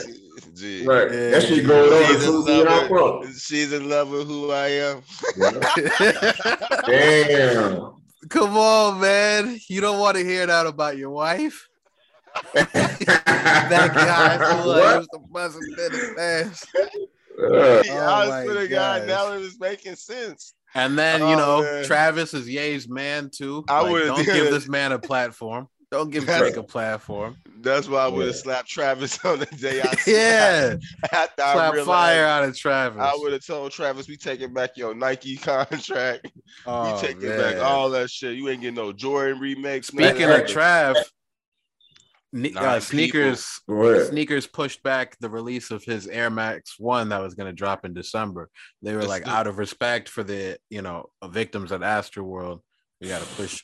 Gee. right. Yeah. That shit going on She's in soon as you love out with- She's in love with who I am. Damn. Come on, man. You don't want to hear that about your wife? That guy who What? used to bust a bit of fast. Uh, I my swear to God, gosh. now it is making sense. And then, you Oh, know, man. Travis is Ye's man too. I Like, would've don't give it. this man a platform. Don't give That's- Drake a platform. That's why I would have Yeah. slapped Travis on the day I Yeah. after I Slap realized fire out of Travis. I would have told Travis, we taking back your Nike contract. oh, we taking man. back all that shit. You ain't getting no Jordan remakes. Speaking none of that. Trav, ne- uh, sneakers go ahead. sneakers pushed back the release of his Air Max One that was going to drop in December. They were It's like, the- out of respect for the you know victims at Astroworld, we got to push.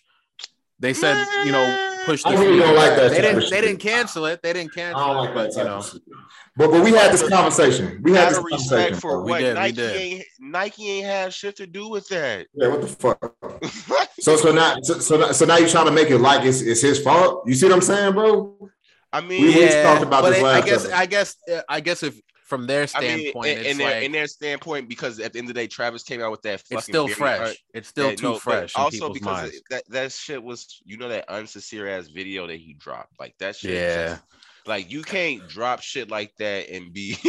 They said, you know, push the. I really don't like that They didn't. They didn't cancel it. They didn't cancel. I cancel don't it, like but that you know. But but we had this conversation. We had this of conversation. for bro. We what did, Nike ain't Nike ain't have shit to do with that. Yeah, what the fuck? So so now so so now, so now you're trying to make it like it's, it's his fault. You see what I'm saying, bro? I mean, we yeah. talked about but this it- I guess. episode. I guess. uh, I guess if from their I mean, standpoint, in, in their like in their standpoint, because at the end of the day, Travis came out with that. Fucking it's still very fresh. it's still yeah, too no, fresh Also, because it- that that shit was, you know, that unsincere ass video that he dropped. Like that shit. Yeah. just- like you can't drop shit like that and be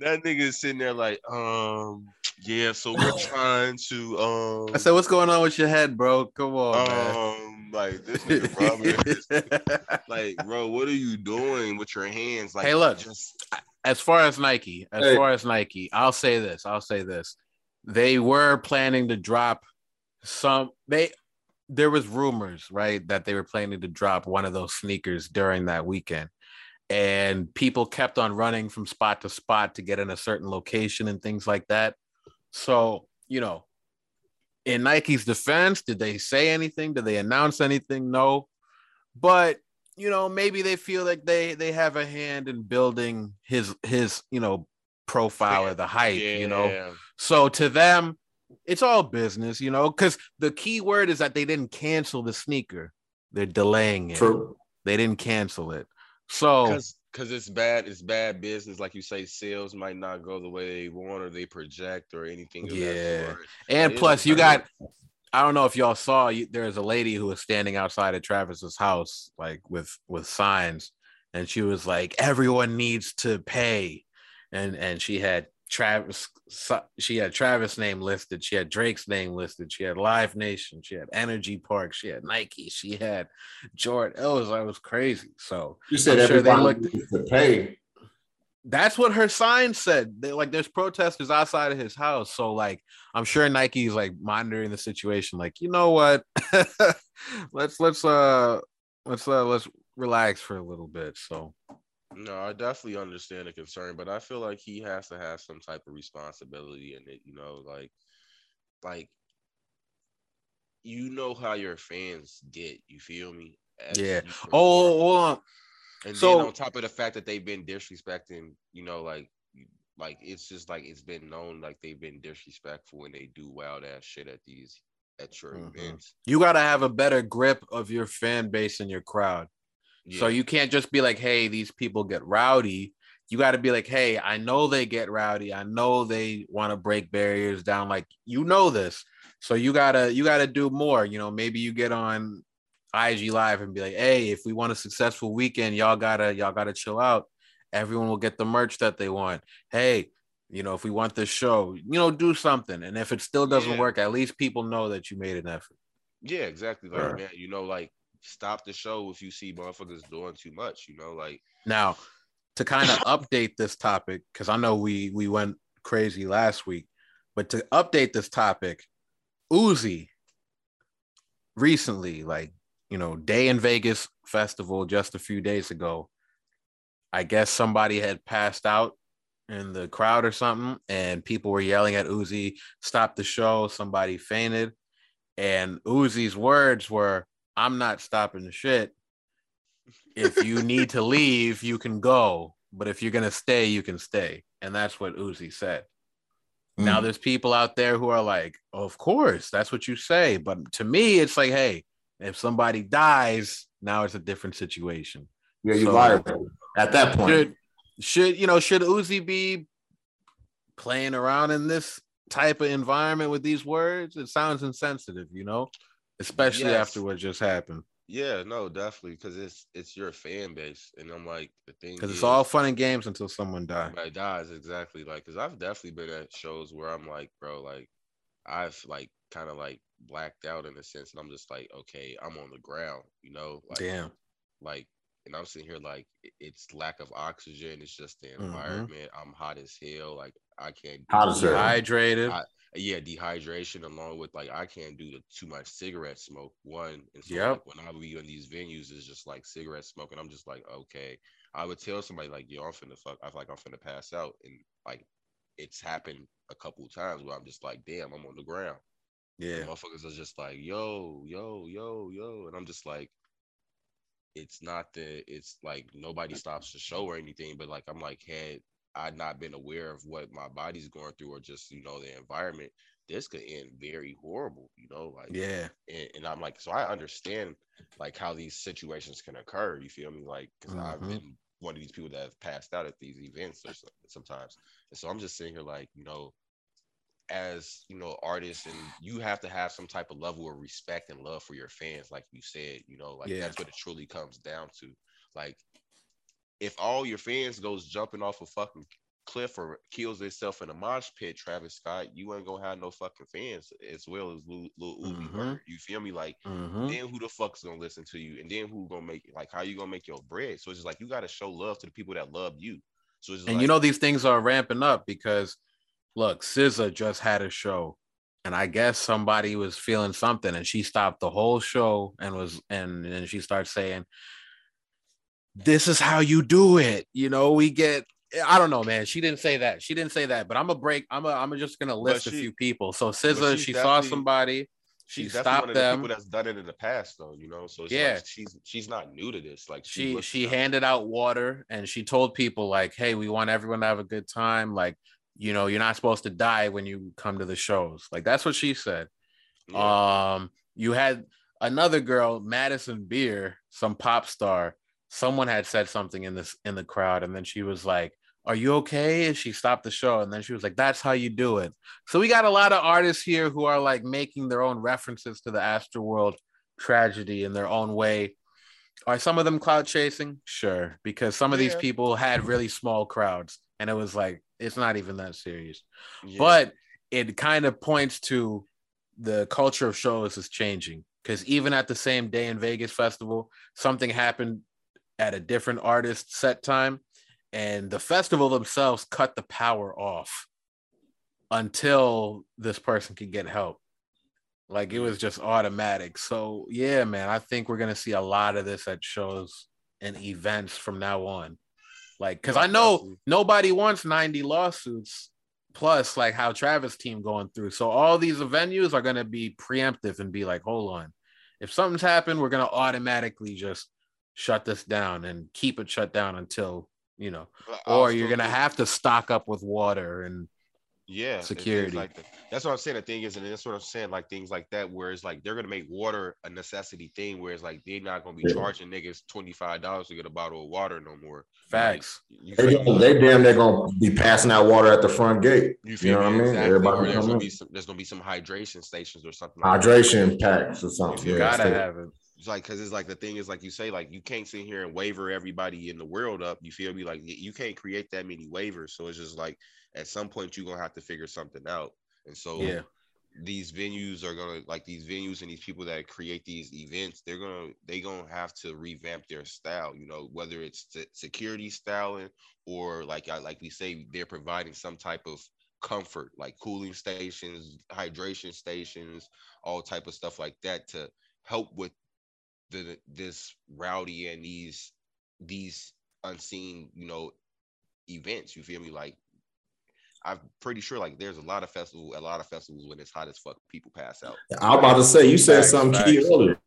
that nigga is sitting there like, um, Yeah, so we're trying to um I said, what's going on with your head, bro? Come on, man. um like this nigga probably is- like bro, what are you doing with your hands? Like Hey, look. just as far as Nike, as Hey. far as Nike, I'll say this. I'll say this. They were planning to drop some. They there was rumors, right, that they were planning to drop one of those sneakers during that weekend, and people kept on running from spot to spot to get in a certain location and things like that. So you know, in Nike's defense, did they say anything? Did they announce anything? No, but you know maybe they feel like they they have a hand in building his his you know profile or the hype you know? So to them it's all business you know? Because the key word is that they didn't cancel the sneaker. They're delaying it. True. they didn't cancel it. So Cause because it's bad, it's bad business. Like you say, sales might not go the way they want or they project or anything. Of Yeah. that sort. and it plus you got i don't know if y'all saw you, there's a lady who was standing outside of travis's house like with with signs and she was like everyone needs to pay and and she had travis she had travis name listed she had drake's name listed she had live nation she had NRG Park she had nike she had jordan it was it was crazy so You said I'm sure they everybody looked- to pay. that's what her sign said. They, like there's protesters outside of his house. So like I'm sure Nike's like monitoring the situation. Like, you know what? let's let's uh let's uh let's relax for a little bit. So No, I definitely understand the concern, but I feel like he has to have some type of responsibility in it. You know, like, like you know how your fans get. You feel me? As Yeah. oh hold on. and so- then on top of the fact that they've been disrespecting, you know, like, like it's just like it's been known like they've been disrespectful when they do wild ass shit at these at your Mhm. events. You gotta have a better grip of your fan base and your crowd. So you can't just be like, hey, these people get rowdy. You got to be like, hey, I know they get rowdy. I know they want to break barriers down. Like you know this, so you gotta you gotta do more. You know, maybe you get on IG Live and be like, hey, if we want a successful weekend, y'all gotta y'all gotta chill out. Everyone will get the merch that they want. Hey, you know, if we want this show, you know, do something. And if it still doesn't Yeah. work, at least people know that you made an effort. Yeah, exactly. Like, Right. man, you know, like stop the show if you see motherfuckers doing too much. You know, like Now, to kind of update this topic, because I know we we went crazy last week, but to update this topic, Uzi recently, like you know, Day N Vegas festival just a few days ago, I guess somebody had passed out in the crowd or something, and people were yelling at Uzi, "Stop the show!" Somebody fainted, and Uzi's words were, "I'm not stopping the shit." if you need to leave, you can go. But if you're gonna stay, you can stay. And that's what Uzi said. Now Mm. there's people out there who are like, of course, that's what you say. But to me, it's like, hey, if somebody dies, now it's a different situation. yeah, you so- liable at that point. Should should you know, should Uzi be playing around in this type of environment with these words? It sounds insensitive, you know, especially Yes. after what just happened. Yeah, no, definitely, because it's it's your fan base, and I'm like the thing Because it's all fun and games until someone dies. somebody dies exactly like because I've definitely been at shows where I'm like, bro, like I've like kind of like blacked out in a sense, and I'm just like, okay, I'm on the ground, you know, like Damn. like, and I'm sitting here like it's lack of oxygen, it's just the Mhm. environment. I'm hot as hell, like I can't. Hot as hell. Dehydrated. I- yeah, dehydration along with like I can't do the too much cigarette smoke. One, and so Yep. like, when I be in these venues, it's just like cigarette smoke, and I'm just like, okay. I would tell somebody like, yo, I'm finna fuck. I feel like I'm finna pass out, and like it's happened a couple times where I'm just like, damn, I'm on the ground. yeah. And motherfuckers are just like, yo, yo, yo, yo, and I'm just like, it's not that it's like nobody stops the show or anything, but like I'm like, had I not been aware of what my body's going through or just you know the environment, this could end very horrible, you know, like Yeah. and, and I'm like, so I understand like how these situations can occur. You feel me? Like, because I've Mhm. been one of these people that have passed out at these events or sometimes, and so I'm just sitting here like, you know, as you know, artists, and you have to have some type of level of respect and love for your fans, like you said, you know, like Yeah. that's what it truly comes down to. Like, if all your fans goes jumping off a fucking Cliff or kills himself in a mosh pit, Travis Scott, you ain't gonna have no fucking fans as well as Lil, Lil Uzi Mhm. Vert. You feel me? Like Mhm. then who the fuck's gonna listen to you? And then who gonna make like how you gonna make your bread? So it's just like you gotta show love to the people that love you. So it's And like, you know these things are ramping up because look, SZA just had a show, and I guess somebody was feeling something, and she stopped the whole show and was and and she starts saying, "This is how you do it." You know, we get. I don't know, man. She didn't say that. She didn't say that. But I'm a break. I'm a. I'm just gonna list a few people. So SZA, she saw somebody. She she's stopped one of the them. people that's done it in the past though, you know. So Yeah. like she's she's not new to this. Like she was- she handed out water and she told people like hey we want everyone to have a good time like you know you're not supposed to die when you come to the shows. Like that's what she said. Yeah. um you had another girl madison beer some pop star. Someone had said something in this in the crowd and then she was like are you okay? And she stopped the show and then she was like that's how you do it. So we got a lot of artists here who are like making their own references to the astroworld tragedy in their own way. Are some of them cloud chasing? Sure, because some of these people had really small crowds, and it was like it's not even that serious. Yeah. But it kind of points to the culture of shows is changing because even at the same Day N Vegas festival, something happened at a different artist set time, and the festival themselves cut the power off until this person could get help. Like it was just automatic. So yeah, man, I think we're gonna see a lot of this at shows and events from now on. Like, cause I know nobody wants 90 lawsuits plus like how Travis team going through. So all these venues are gonna be preemptive and be like, hold on. If something's happened, we're gonna automatically just shut this down and keep it shut down until you know, or you're gonna have to stock up with water and yeah security. like that. that's what i'm saying the thing is and that's what i'm saying like things like that where it's like they're gonna make water a necessity thing where it's like they're not gonna be Yeah. charging niggas $25 to get a bottle of water no more facts. you They, me? they damn they're gonna be passing out water at the front gate. You You feel know what I me? mean? Exactly. Everybody there's gonna be some there's gonna be some hydration stations or something like that. Hydration packs or something. You Yeah, Gotta have it. It's like because it's like the thing is like you say like you can't sit here and waiver everybody in the world up. You feel me? Like you can't create that many waivers. So it's just like at some point you're gonna have to figure something out. And so Yeah. these venues are gonna like these venues and these people that create these events. They're gonna they gonna have to revamp their style. You know whether it's se- security styling or like I like we say they're providing some type of comfort like cooling stations hydration stations all type of stuff like that to help with the this rowdy and these these unseen you know events you feel me like i'm pretty sure like there's a lot of festival a lot of festivals when it's hot as fuck people pass out I was about to say you said Facts, something key earlier.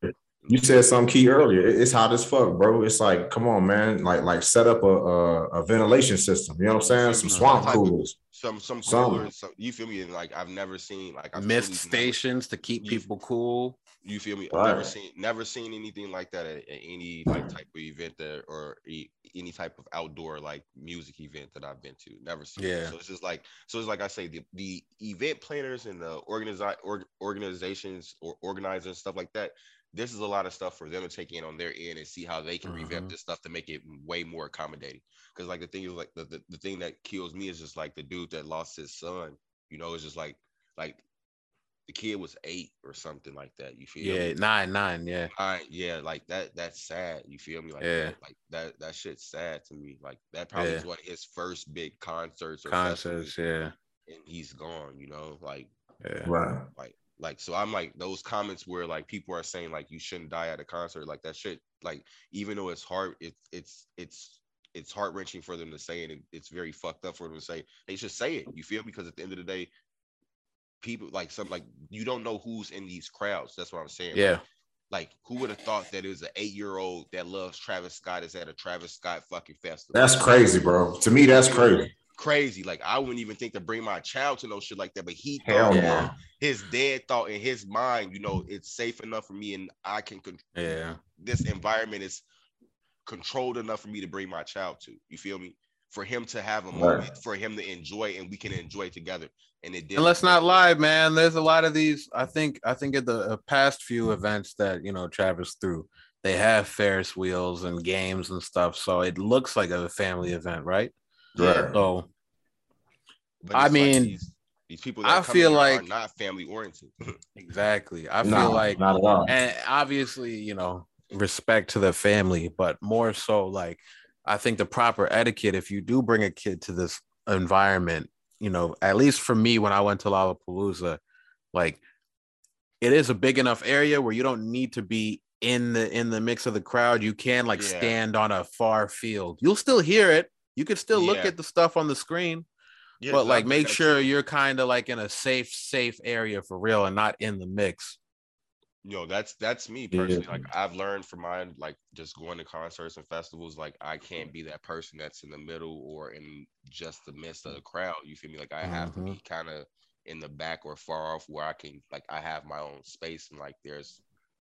You said something key earlier. It's hot as fuck, bro. It's like, come on, man. Like, like set up a a, a ventilation system. You know what I'm saying? Some swamp Type coolers. some some Some. coolers some, you feel me and like i've never seen like I've mist truly never- stations to keep people cool. You feel me? I've never seen never seen anything like that at, at any like type of event that or e- any type of outdoor like music event that I've been to. Never seen. it. Yeah. So it's just like so it's like I say the the event planners and the organizi- or, organizations or organizers stuff like that. This is a lot of stuff for them to take in on their end and see how they can revamp Mhm. this stuff to make it way more accommodating. Because like the thing is like the, the the thing that kills me is just like the dude that lost his son. You know, it's just like like the kid was eight or something like that. You feel me? Yeah, nine, nine. Yeah, All right, yeah, like that. That's sad. You feel me? Like Yeah. that, like that. That shit's sad to me. Like that probably Yeah. is one of his first big concerts or concerts. Yeah, and he's gone. You know, like yeah. Right. like like. So I'm like those comments where like people are saying like you shouldn't die at a concert. Like that shit. Like even though it's hard, it's it's it's it's heart wrenching for them to say it. And it's very fucked up for them to say. They should say it. You feel? Because at the end of the day. People like some like you don't know who's in these crowds. That's what I'm saying. Yeah, like, who would have thought that it was an eight year old that loves Travis Scott is at a Travis Scott fucking festival? That's crazy, bro. To me, that's crazy. crazy. Like, I wouldn't even think to bring my child to no shit like that. But he Hell thought. Yeah. his dad thought in his mind, you know, it's safe enough for me and I can, con- yeah, this environment is controlled enough for me to bring my child to. You feel me? For him to have a Right. moment, for him to enjoy, and we can enjoy together. And it did. and let's not lie, man. There's a lot of these. I think. I think at the uh, past few events that you know Travis threw, they have Ferris wheels and games and stuff. So it looks like a family event, right? Right. So But I it's like mean, these, these people that I feel here are like- not family oriented. Exactly. I feel No, like not at all. and obviously, you know, respect to the family, but more so like I think the proper etiquette if you do bring a kid to this environment, you know, at least for me when I went to Lollapalooza, like it is a big enough area where you don't need to be in the in the mix of the crowd. You can like Yeah. stand on a far field. You'll still hear it. You can still look Yeah. at the stuff on the screen, Yeah, but like make sure you're kind of like in a safe safe area for real and not in the mix. Yo, that's that's me Yeah. personally. Like I've learned from mine, like just going to concerts and festivals. Like I can't be that person that's in the middle or in just the midst of the crowd. You feel me? Like I have to be kind of in the back or far off where I can, like, I have my own space and like there's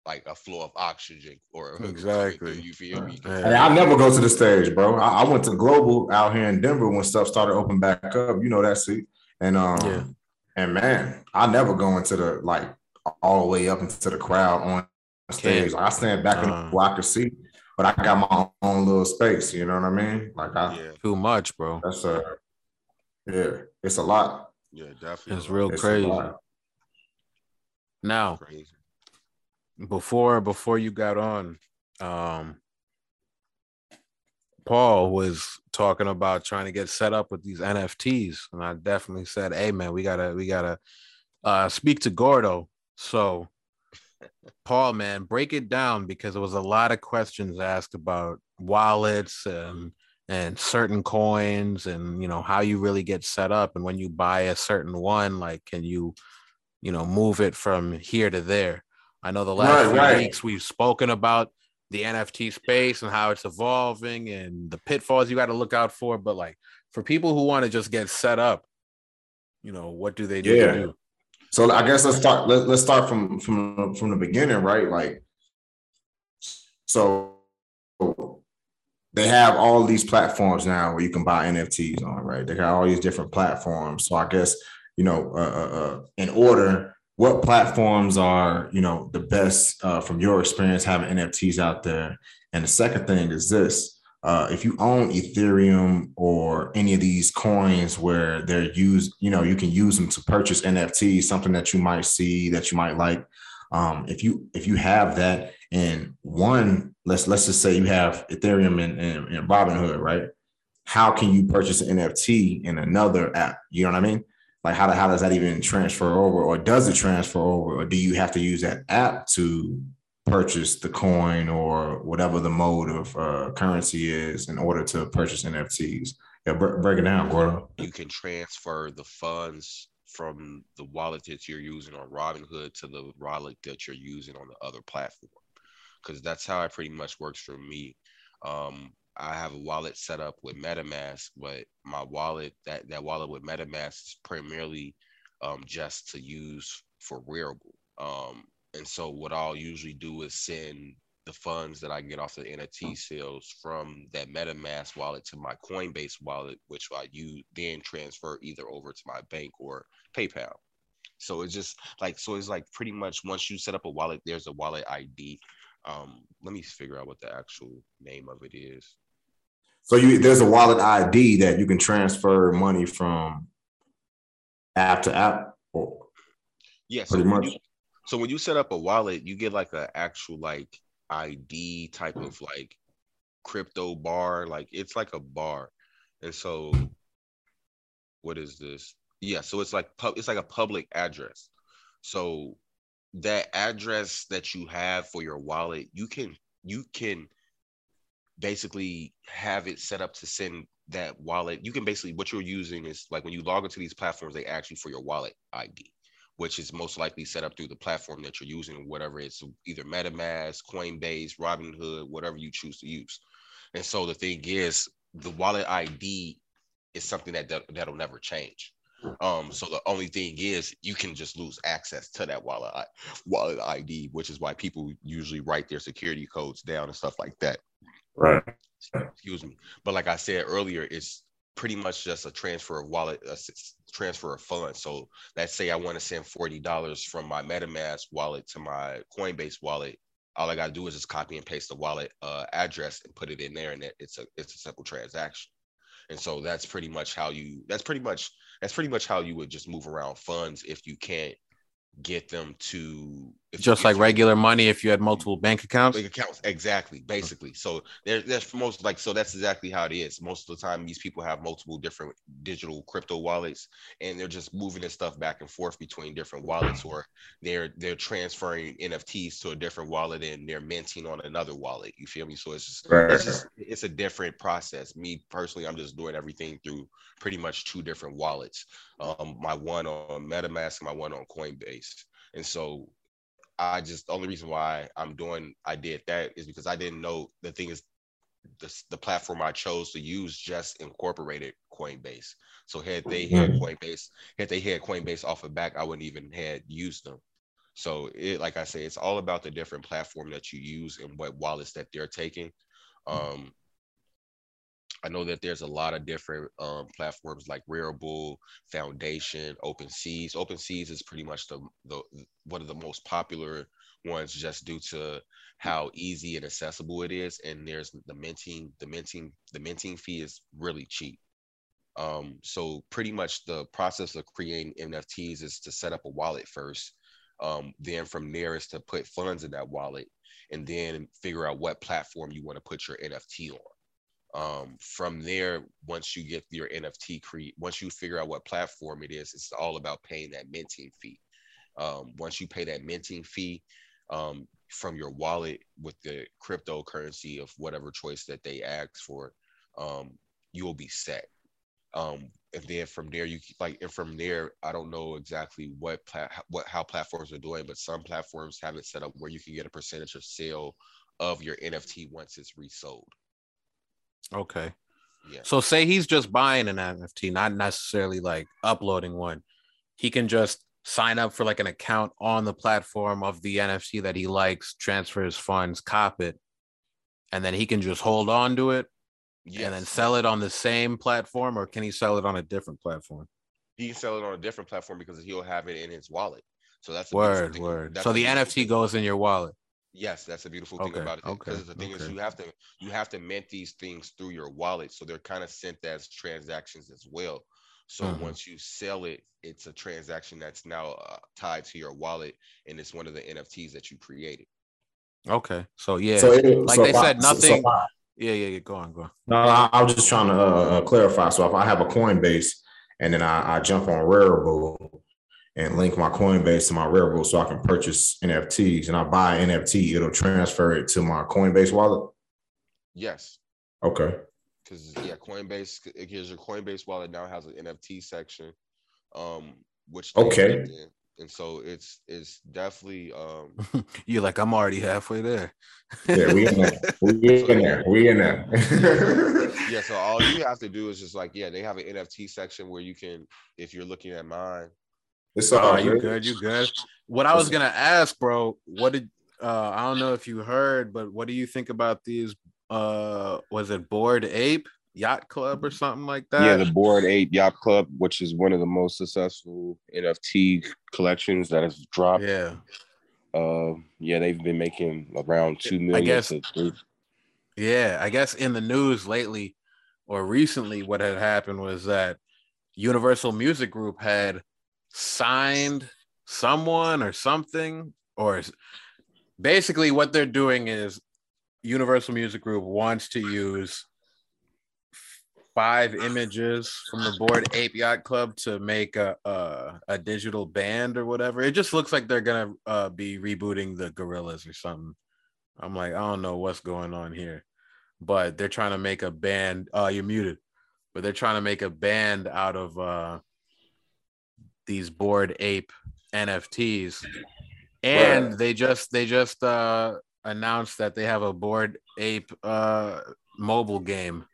like a flow of oxygen or Exactly. You feel me? Yeah. Hey, I never go to the stage, bro. I, I went to Global out here in Denver when stuff started opening back up. You know that seat, and um, Yeah. and man, I never go into the like all the way up into the crowd on stage. Like, I stand back in Uh. the where I can see, but I got my own little space. You know what I mean? Like I, Yeah, Too much, bro. that's a yeah, it's a lot. yeah, definitely. It's real It's crazy. Now, crazy. before before you got on, um, Paul was talking about trying to get set up with these NFTs, and I definitely said, "Hey, man, we gotta we gotta uh, speak to Gordo." So, Paul, man, break it down because there was a lot of questions asked about wallets and and certain coins, and you know how you really get set up, and when you buy a certain one, like, can you, you know, move it from here to there? I know the last Right, few right. weeks we've spoken about the NFT space and how it's evolving and the pitfalls you got to look out for. But like for people who want to just get set up, you know, what do they need Yeah. to do? So I guess let's start. Let, let's start from from from the beginning, right? Like, so they have all these platforms now where you can buy NFTs on, right? They got all these different platforms. So I guess you know, uh, uh, uh, in order, what platforms are you know the best uh, from your experience having NFTs out there? And the second thing is this: uh, if you own Ethereum or any of these coins where they're used, you know, you can use them to purchase NFTs, something that you might see that you might like. Um, if you if you have that and one, let's let's just say you have Ethereum and, and, and Robinhood, right? How can you purchase an NFT in another app? You know what I mean? Like how, how does that even transfer over, or does it transfer over, or do you have to use that app to purchase the coin or whatever the mode of uh, currency is in order to purchase NFTs. Yeah, bre- break it down, Gordo. you can transfer the funds from the wallet that you're using on Robinhood to the wallet that you're using on the other platform. Because that's how it pretty much works for me. Um, I have a wallet set up with MetaMask, but my wallet that that wallet with MetaMask is primarily um, just to use for wearable. Um, and so what I'll usually do is send the funds that I get off the NFT sales from that MetaMask wallet to my Coinbase wallet, which I use then transfer either over to my bank or PayPal. So it's just like so it's like pretty much once you set up a wallet, there's a wallet ID. Um, let me figure out what the actual name of it is. So you there's a wallet ID that you can transfer money from app to app. Or, Yeah, so Pretty much. you, so when you set up a wallet, you get like an actual like ID type of like crypto bar, like it's like a bar, and so what is this? Yeah, so it's like pub, it's like a public address. So that address that you have for your wallet, you can you can basically have it set up to send that wallet. You can basically what you're using is like when you log into these platforms, they ask you for your wallet ID, which is most likely set up through the platform that you're using, whatever it's either MetaMask, Coinbase, Robinhood, whatever you choose to use. And so the thing is, the wallet ID is something that that- that'll never change. Um, so the only thing is you can just lose access to that wallet wallet ID, which is why people usually write their security codes down and stuff like that right. excuse me. But like I said earlier, it's pretty much just a transfer of wallet, a transfer of funds. So let's say I want to send forty dollars from my MetaMask wallet to my Coinbase wallet. All I gotta do is just copy and paste the wallet uh, address and put it in there, and it, it's a it's a simple transaction. And so that's pretty much how you that's pretty much that's pretty much how you would just move around funds if you can't get them to just like regular money if you had multiple mm-hmm. bank accounts? Bank accounts exactly basically. So there, there's most like so that's exactly how it is. Most of the time these people have multiple different digital crypto wallets and they're just moving this stuff back and forth between different wallets or they're they're transferring nfts to a different wallet and they're minting on another wallet. You feel me? So it's just right. it's just it's a different process. Me personally i'm just doing everything through pretty much two different wallets um my one on metamask my one on coinbase and so I just the only reason why I'm doing I did that is because I didn't know the thing is the, the platform I chose to use just incorporated Coinbase. So had they had mm-hmm. Coinbase, had they had Coinbase off of back, I wouldn't even had used them. So it like I say, it's all about the different platform that you use and what wallets that they're taking. Um, I know that there's a lot of different um, platforms like Rarible, Foundation, OpenSeas. OpenSeas is pretty much the, the one of the most popular ones just due to how easy and accessible it is. And there's the minting, the minting, the minting fee is really cheap. Um, so pretty much the process of creating NFTs is to set up a wallet first. Um, then from there is to put funds in that wallet and then figure out what platform you want to put your NFT on um, from there once you get your nft create once you figure out what platform it is it's all about paying that minting fee. Um, once you pay that minting fee um, from your wallet with the cryptocurrency of whatever choice that they ask for um, you will be set. Um, and then from there you like and from there i don't know exactly what what how platforms are doing but some platforms have it set up where you can get a percentage of sale of your nft once it's resold Okay. Yeah. So say he's just buying an NFT, not necessarily like uploading one. He can just sign up for like an account on the platform of the NFT that he likes, transfer his funds, cop it, and then he can just hold on to it yes. and then sell it on the same platform, or can he sell it on a different platform? He can sell it on a different platform because he'll have it in his wallet. So that's word, word. That's so the NFT thing. goes in your wallet. Yes, that's a beautiful thing okay, about it. Because the thing okay. is, you have to you have to mint these things through your wallet, so they're kind of sent as transactions as well. So mm-hmm. once you sell it, it's a transaction that's now uh, tied to your wallet, and it's one of the NFTs that you created. Okay, so yeah, so it, like so they said, nothing. So yeah, yeah, yeah. Go on, go on. No, I, I was just trying to uh, uh, clarify. So if I have a Coinbase and then I, I jump on Rarible and link my Coinbase to my Rarible so I can purchase NFTs. And I buy NFT, it'll transfer it to my Coinbase wallet. Yes. Okay. Because yeah, Coinbase it because your Coinbase wallet now has an NFT section, um, which okay. And so it's it's definitely um you're like I'm already halfway there. yeah, we in there. We in there. We in there. yeah, so all you have to do is just like, yeah, they have an NFT section where you can, if you're looking at mine, it's all right. You good? You good? What I was gonna ask, bro. What did uh I don't know if you heard, but what do you think about these? Uh, was it Bored Ape Yacht Club or something like that? Yeah, the Bored Ape Yacht Club, which is one of the most successful NFT collections that has dropped. Yeah. Uh, yeah, they've been making around two million. I guess. Yeah, I guess in the news lately or recently, what had happened was that Universal Music Group had signed someone or something, or basically what they're doing is Universal Music Group wants to use five images from the Bored Ape Yacht Club to make a, a, a digital band or whatever. It just looks like they're gonna uh, be rebooting the Gorillaz or something. I'm like, I don't know what's going on here, but they're trying to make a band. Uh, you're muted, but they're trying to make a band out of uh, these Bored Ape NFTs, and right. they just they just uh, announced that they have a Bored Ape uh, mobile game.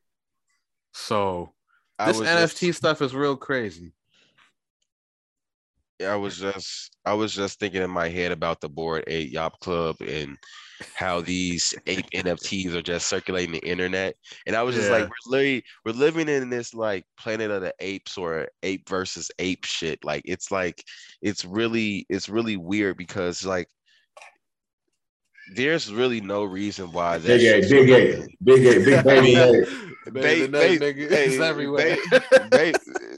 So this NFT just, stuff is real crazy. Yeah, I was just I was just thinking in my head about the Bored Ape Yacht Club and how these ape NFTs are just circulating the internet. And I was just yeah. like, we're literally we're living in this like planet of the apes or ape versus ape shit. Like it's like it's really it's really weird because like there's really no reason why that Big A, big A, big A, big baby A. Vape, Bathing ape, vape, nigga, hey, it's everywhere. Vape, vape,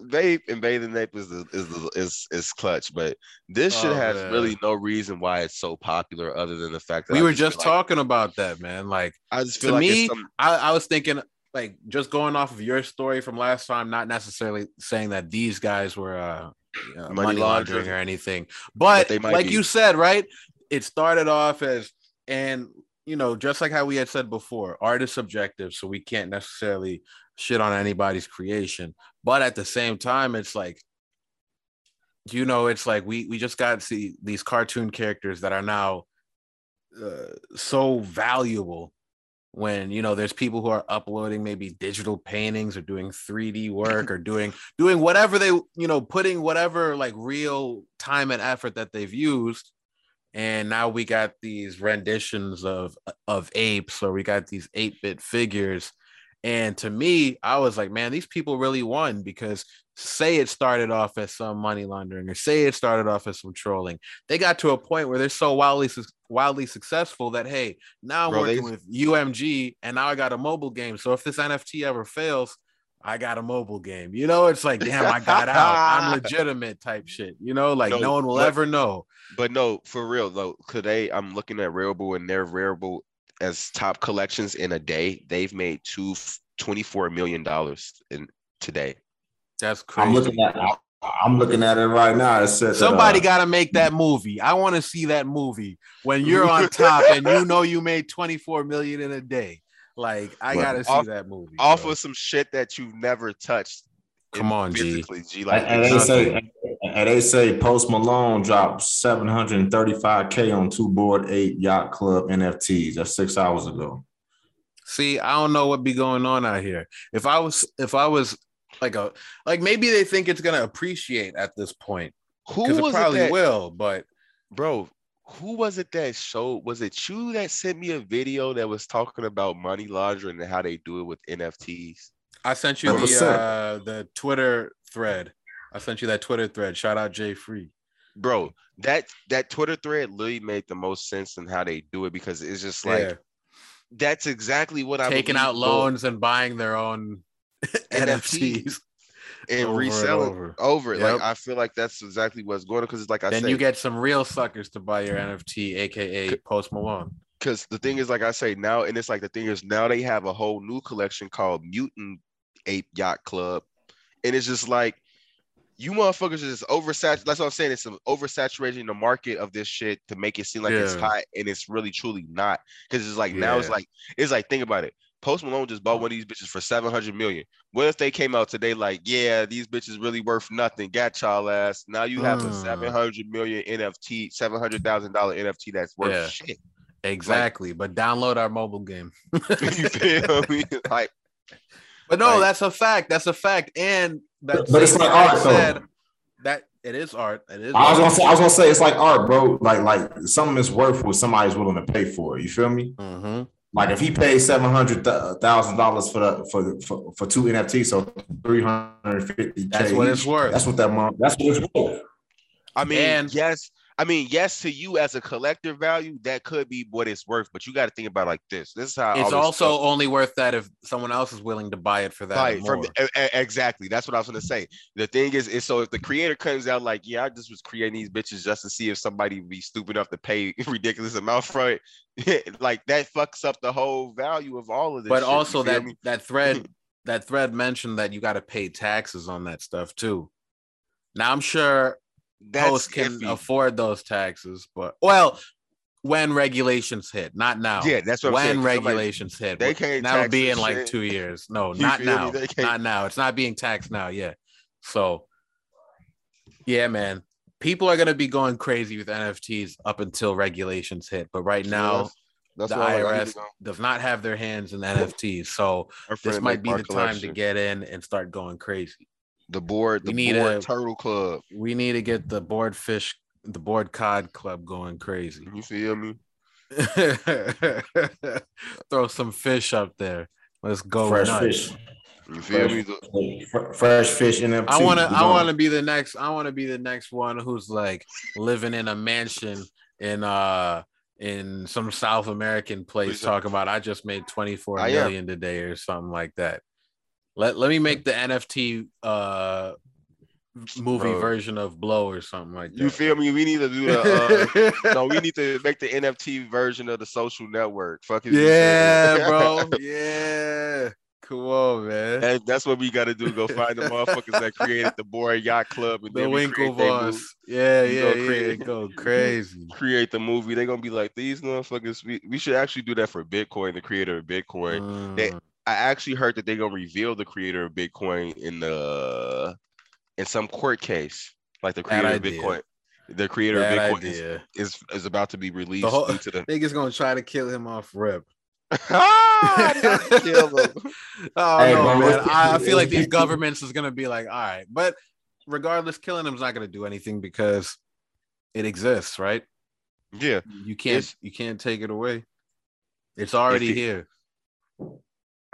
vape and bathing ape is the, is the, is is clutch, but this shit Oh, has man. really no reason why it's so popular, other than the fact that we I were just just feel like- talking about that, man. Like I just to like me, some, I, I was thinking like just going off of your story from last time, not necessarily saying that these guys were uh, uh, Money money, laundering laundering. or anything, but, they might like be. you said, right? It started off as and you know just like how we had said before, art is subjective, so we can't necessarily shit on anybody's creation, but at the same time, it's like you know, it's like we we just got to see these cartoon characters that are now uh, so valuable when you know there's people who are uploading maybe digital paintings or doing 3D work or doing doing whatever they you know putting whatever like real time and effort that they've used and now we got these renditions of of apes or we got these 8-bit figures. And to me I was like man these people really won because say it started off as some money laundering or say it started off as some trolling. They got to a point where they're so wildly wildly successful that hey now I'm Bro, working they- with UMG and now I got a mobile game. So if this NFT ever fails I got a mobile game you know it's like damn I got out I'm legitimate type shit you know like no, No, one will but- ever know but no, for real though. Today I'm looking at Rarible and their Rarible as top collections in a day. They've made two 24 million dollars in today. that's crazy I'm looking at. I'm looking at it right now. It says Somebody uh, got to make that movie. I want to see that movie when you're on top and you know you made 24 million in a day. Like I Right. got to see Off- that movie. Off bro. of some shit that you've never touched. Come on, G. physically, G. Like And, and they say, and they say Post Malone dropped 735k on two Bored Ape Yacht Club NFTs. That's six hours ago. See, I don't know what be going on out here. If I was, if I was like a, like maybe they think it's gonna appreciate at this point because who it was probably it that, will. But bro? Who was it that showed? Was it you that sent me a video that was talking about money laundering and how they do it with NFTs? I sent you the uh, the Twitter thread. I sent you that Twitter thread. Shout out Jay Free. Bro, that that Twitter thread literally made the most sense in how they do it because it's just like yeah, that's exactly what I taking believe out go- loans and buying their own NFTs. And over and reselling over. over it. Yep. Like I feel like that's exactly what's going on because it's like I then said, you get some real suckers to buy your NFT, aka Post Malone. because the thing is, like I say now, and it's like the thing is now they have a whole new collection called Mutant Ape Yacht Club, and it's just like you motherfuckers are just oversaturated. That's what I'm saying. It's oversaturating the market of this shit to make it seem like it's hot, and it's really truly not. Because it's like now it's like it's like think about it. Post Malone just bought one of these bitches for 700 million. What if they came out today like, yeah, these bitches really worth nothing? Got y'all ass. Now you have a Mm. 700 million NFT, $700,000 NFT that's worth Yeah. shit. Exactly. but download our mobile game. you feel me? Like, But no, Like- that's a fact. That's a fact. And that But it's same like guy art, though. that it is art. It is. I was gonna say, I was gonna say, it's like art, bro. Like, like something is worth what somebody's willing to pay for. it. You feel me? Mhm. Like, if he paid seven hundred thousand dollars for the for, for for two NFTs, so three hundred fifty. That's what it's worth. That's what that month. That's what it's worth. I mean, And- yes. I mean, yes, to you as a collector value, that could be what it's worth, but you got to think about it like this. This is how It's also felt. only worth that if someone else is willing to buy it for that. Right, from more. exactly. That's what I was gonna say. The thing is, is so if the creator comes out like, yeah, I just was creating these bitches just to see if somebody would be stupid enough to pay ridiculous amount for it, like that fucks up the whole value of all of this. but shit, also that me? that thread that thread mentioned that you got to pay taxes on that stuff too. Now I'm sure that's hosts can iffy. afford those taxes, but well, when regulations hit, not now. Yeah, that's what I'm saying, when I'm like, regulations hit. they can't That'll be in like shit. two years. No, You not now. Can't- now. It's not being taxed now. Yeah. So, yeah, man. People are gonna be going crazy with NFTs up until regulations hit, but right now that's, that's the like, IRS does not have their hands in NFTs. So this might be the time to get in and start going crazy. The board. We The need board a- turtle club. We need to get the board fish, the board cod club going crazy. You feel me? Throw some fish up there. Let's go. fresh nuts. fish, You feel me? The- fresh fish NFT. I want to. I going- want to be the next. I want to be the next one who's like living in a mansion in uh in some South American place talking about I just made 24 I am. million today or something like that. Let let me make the NFT uh movie Bro. version of Blow or something like that. You feel me? We need to do the. Uh, no, we need to make the NFT version of the social network. Fuck it. yeah, bro. Yeah. Come on, man. And that's what we got to do. Go find the motherfuckers that created the Boy Yacht Club and the then we create, they move- Winklevoss. Yeah, We yeah, go yeah. create- Go crazy. create the movie. They're gonna be like these motherfuckers. We, we should actually do that for Bitcoin, the creator of Bitcoin. They- Mm. I actually heard that they're gonna reveal the creator of Bitcoin in the in some court case, like the creator of. Bitcoin. The creator Bad of Bitcoin is, is is about to be released whole- due to the Niggas gonna try to kill him off rip. ah, kill him. Oh Hey, no, man. I, I feel like these governments is gonna be like, all right, but regardless, killing him's not gonna do anything because it exists, right? Yeah, You can't It's- you can't take it away. It's already it- here.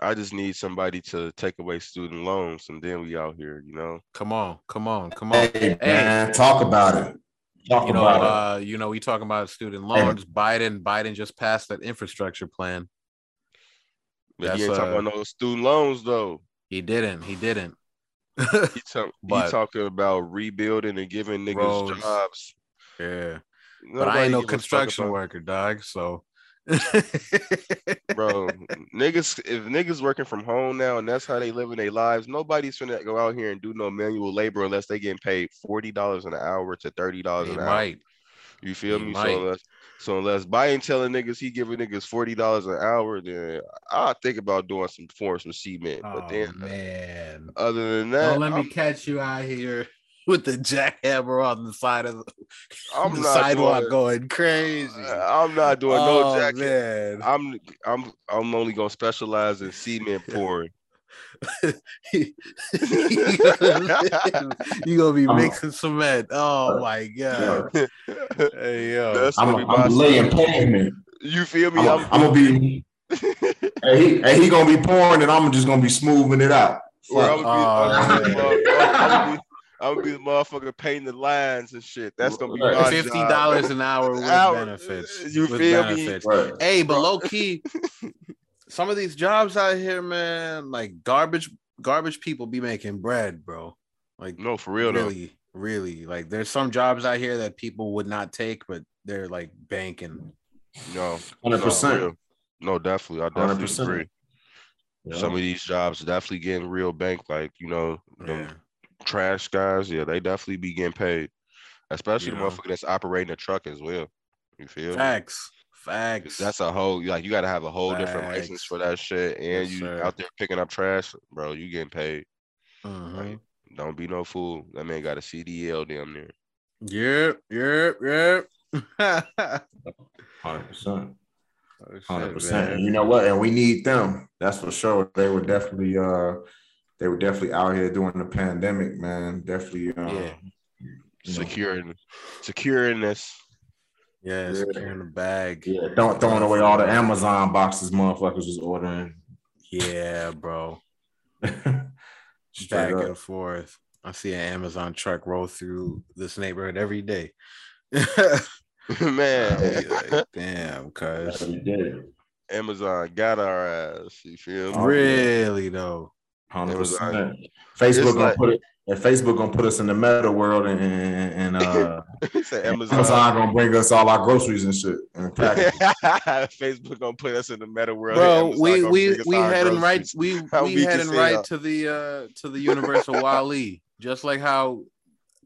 I just need somebody to take away student loans, and then we out here, you know. Come on, come on, come on. Hey, man, talk about it. Talk You know, about it. uh, you know, we talking about student loans. Biden, Biden just passed that infrastructure plan. But That's, he ain't talking uh, about no student loans though. He didn't. He didn't. He, talk, But- he talking about rebuilding and giving niggas Roads. jobs. yeah, but I ain't no give a fuck construction worker, dog. So, bro. niggas, if niggas working from home now and that's how they living their lives, nobody's finna go out here and do no manual labor unless they getting paid forty dollars an hour to thirty dollars an hour. might. You feel They me? might. So unless, so unless Biden telling niggas he giving niggas forty dollars an hour, then I think about doing some pouring some cement. but Oh then, man, other than that, don't let me I'm, catch you out here with the jackhammer on the side of the, I'm the not sidewalk doing- going crazy. Uh, I'm not doing no oh, jacket. man. I'm I'm I'm only gonna specialize in cement pouring. you gonna be I'm- mixing cement. Oh uh, my god. Hey yo. That's I'm, gonna be I'm laying pavement. You feel me? I'm, I'm, I'm gonna be. hey, he, hey, he gonna be pouring, and I'm just gonna be smoothing it out. or I'm gonna be, Oh, I'm gonna be, I'm gonna be, I'm gonna be the motherfucker painting the lines and shit. That's gonna be Right. my Fifty dollars an hour with Hour. benefits. You with feel me? Right. Hey, but low key, some of these jobs out here, man, like garbage, garbage people be making bread, bro. Like No, for real though. really, really. Like there's some jobs out here that people would not take, but they're like banking. No, Hundred percent. No, definitely. I definitely 100%. agree. Some of these jobs definitely getting real bank, like you know, Yeah. Trash guys. Yeah, they definitely be getting paid, especially You the know. motherfucker that's operating a truck as well. You feel me? Facts. Facts. That's a whole like you got to have a whole different license for that shit, and Yes, you sir. out there picking up trash, bro. You getting paid. Mhm. Like, don't be no fool. That man got a CDL damn near. Yep, yep, yep. Hundred percent. Oh, Hundred percent. you know what? And we need them. That's for sure. They were definitely uh they were definitely out here during the pandemic, man. Definitely uh Yeah. you know, Securing, securing this. Yeah, Yeah. securing the bag. yeah, don't throwing away all the Amazon boxes motherfuckers was ordering. Yeah, bro. Straight Back up. and forth. I see an Amazon truck roll through this neighborhood every day. man, like, Damn, cuz. That's what we did. Amazon got our ass. You feel me? Oh, Really though. Hundred It was percent. Facebook gonna like- put it. And Facebook gonna put us in the meta world, and, and, and uh, Amazon. Amazon gonna bring us all our groceries and shit and. Facebook gonna put us in the meta world. Bro, we gonna we we heading right we How we heading right hell? to the uh to the universe of WALL-E. Just like how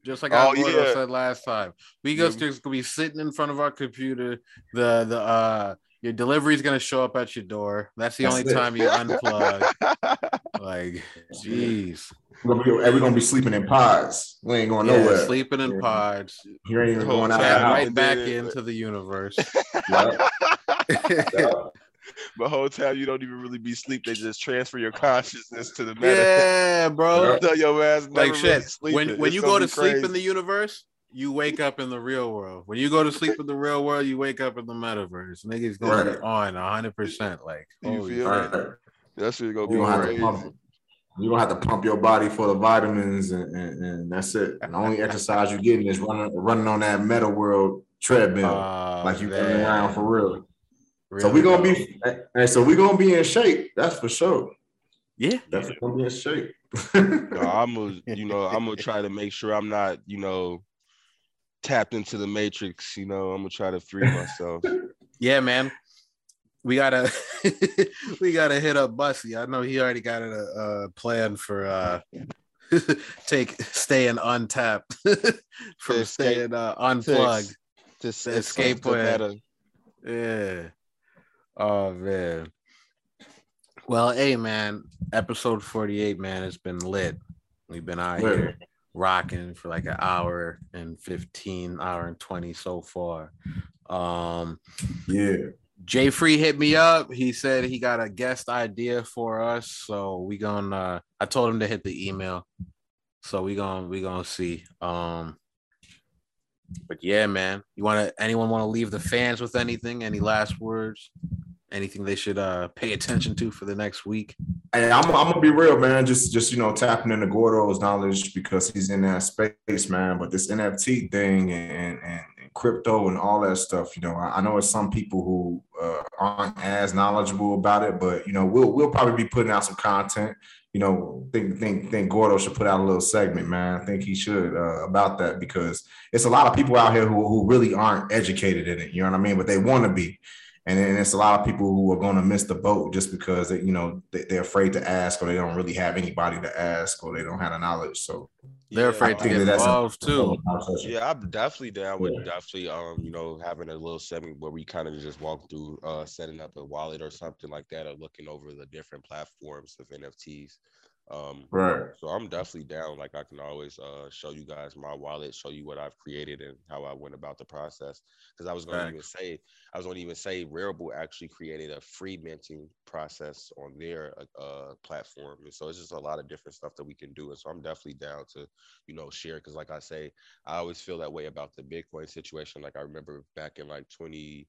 just like how Oh, Gordo yeah. said last time. We Yeah. just just gonna be sitting in front of our computer. The the uh your delivery is gonna show up at your door. That's the That's only it. time you unplug. Like, jeez. We're gonna, be, we're gonna be sleeping in pods. We ain't going Yeah, nowhere. sleeping in pods. You ain't even going out time, the house. right and back then- into the universe. Yeah, yeah. the whole time you don't even really be sleep. They just transfer your consciousness to the meta. yeah, bro. Tell your ass like shit. sleeping. When when It's you go to be sleep in the universe, you wake up in the real world. When you go to sleep in the real world, you wake up in the metaverse. Niggas gonna be Right. on hundred percent. Like, You holy feel. Right. That shit gonna be You gonna have to crazy. pump. You gonna have to pump your body for the vitamins, and, and, and that's it. And the only exercise you're getting is running running on that meta world treadmill, Oh, like you man. running around for real. so Really we gonna be, and so we're gonna be in shape. That's for sure. yeah. Definitely gonna be in shape. No, I'm gonna, you know, I'm gonna try to make sure I'm not, you know, tapped into the matrix. You know, I'm gonna try to free myself. Yeah, man. We gotta we gotta hit up Bussy. I know he already got a, a plan for uh take staying untapped To escape- staying uh, unplugged. to s- escape to plan. Yeah. Oh man. Well, hey man, episode 48, man, it's been lit. We've been out here rocking for like an hour and 15, hour and 20 so far. Um yeah. Jay Free hit me up. He said he got a guest idea for us. So we gonna I told him to hit the email. So we gonna we gonna see. Um but yeah, man. You wanna anyone wanna leave the fans with anything? Any last words? Anything they should uh pay attention to for the next week? Hey, I'm, I'm gonna be real, man. Just just you know, tapping into Gordo's knowledge because he's in that space, man. But this NFT thing and, and crypto and all that stuff, you know, I, I know it's some people who uh, aren't as knowledgeable about it, but you know, we'll we'll probably be putting out some content. You know, think think think Gordo should put out a little segment, man. I think he should uh, about that because it's a lot of people out here who who really aren't educated in it. You know what I mean? But they want to be. And then it's a lot of people who are going to miss the boat just because they, you know they, they're afraid to ask or they don't really have anybody to ask or they don't have the knowledge. So They're Yeah, afraid to get that involved too. Yeah, I'm definitely down with Yeah. definitely um, you know, having a little segment where we kind of just walk through uh setting up a wallet or something like that or looking over the different platforms of NFTs. Um Right. so I'm definitely down. Like I can always uh show you guys my wallet, show you what I've created and how I went about the process. Because I was gonna even say, I was gonna even say Rarible actually created a free minting process on their uh platform. And so it's just a lot of different stuff that we can do. And so I'm definitely down to, you know, share. Cause like I say, I always feel that way about the Bitcoin situation. Like I remember back in like 20,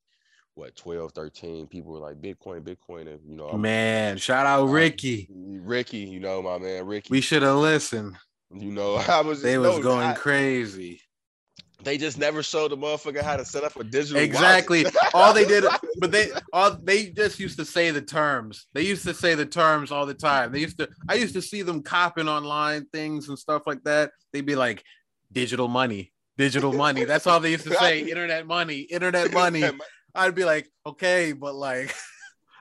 what 12, 13, people were like Bitcoin, Bitcoin, and you know, I'm- Man, shout out Ricky. Ricky, you know, my man, Ricky. We should have listened. You know, I was. They was going I- crazy. they just never showed the motherfucker how to set up a digital. Exactly. all they did, but they all they just used to say the terms. They used to say the terms all the time. They used to. I used to see them copping online things and stuff like that. They'd be like, "Digital money, digital money." That's all they used to say. Internet money, internet money. I'd be like, okay, but like,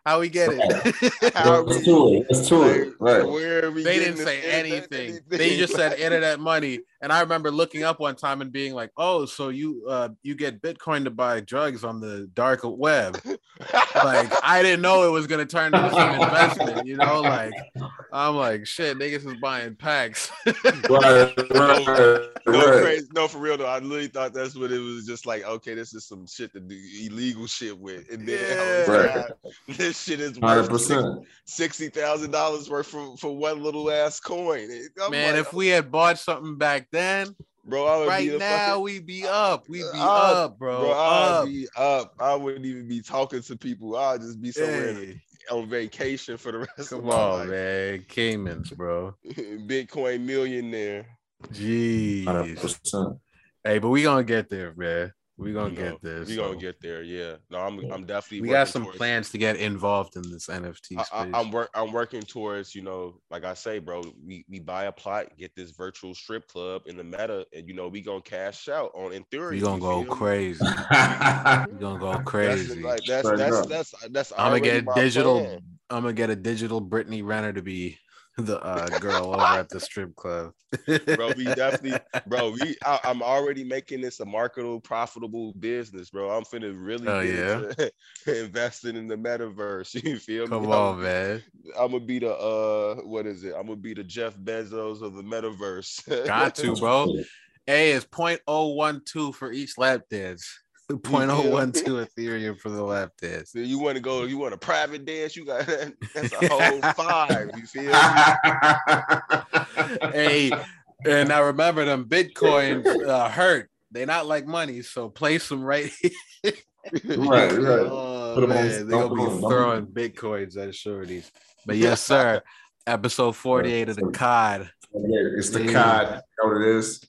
how we get it? How Let's we- do it. Let's do it. like, Right. Where are we they didn't say anything. anything? They just said internet money. And I remember looking up one time and being like, "Oh, so you uh you get Bitcoin to buy drugs on the dark web?" Like I didn't know it was gonna turn into some investment. You know, like I'm like, shit, niggas is buying packs. Right. Right. No, crazy, no, for real though. I literally thought that's what it was. Just like, okay, this is some shit to do illegal shit with, and then Yeah. Right. this shit is Hundred worth six- percent. sixty thousand dollars worth for, for one little ass coin. I'm Man, like, if we had bought something back then, bro, I would right be now fucking- we'd be up. We'd be Up, up, bro. bro, I would be up. I wouldn't even be talking to people. I'd just be somewhere Hey, on vacation for the rest of come my on, life. man. Caymans, bro. Bitcoin millionaire. Jeez. Hundred percent. Hey, but we gonna get there, man. We gonna You know, get there. We so. gonna get there. Yeah. No, I'm. I'm definitely. we got some towards- plans to get involved in this NFT I, space. I, I'm work. I'm working towards. You know, like I say, bro. We we buy a plot, get this virtual strip club in the meta, and you know we gonna cash out on Ethereum. we gonna you go feel crazy. We gonna go That's crazy. like that's Straight that's that's that's. I'm gonna get my digital. plan. I'm gonna get a digital Brittany Renner to be the uh, girl over at the strip club. Bro, we definitely, bro. We, I, I'm already making this a marketable, profitable business, bro. I'm finna really get into investing in the metaverse. You feel Come me? Come on, man. I'm gonna be the uh, what is it? I'm gonna be the Jeff Bezos of the metaverse. Got to, bro. Hey, it's 0.012 for each lap dance. 0.012 Ethereum for the lap dance. So you want to go? You want a private dance? You got that's a whole five. You feel me? hey, and I remember them bitcoins uh, hurt. They not like money, so place them right here. Right, right. Oh, Put 'em on- man, they're gonna be put 'em- don't- throwing bitcoins at shorties. But yes, sir. Episode 48 of the COD. It's the Yeah. COD. You know what it is?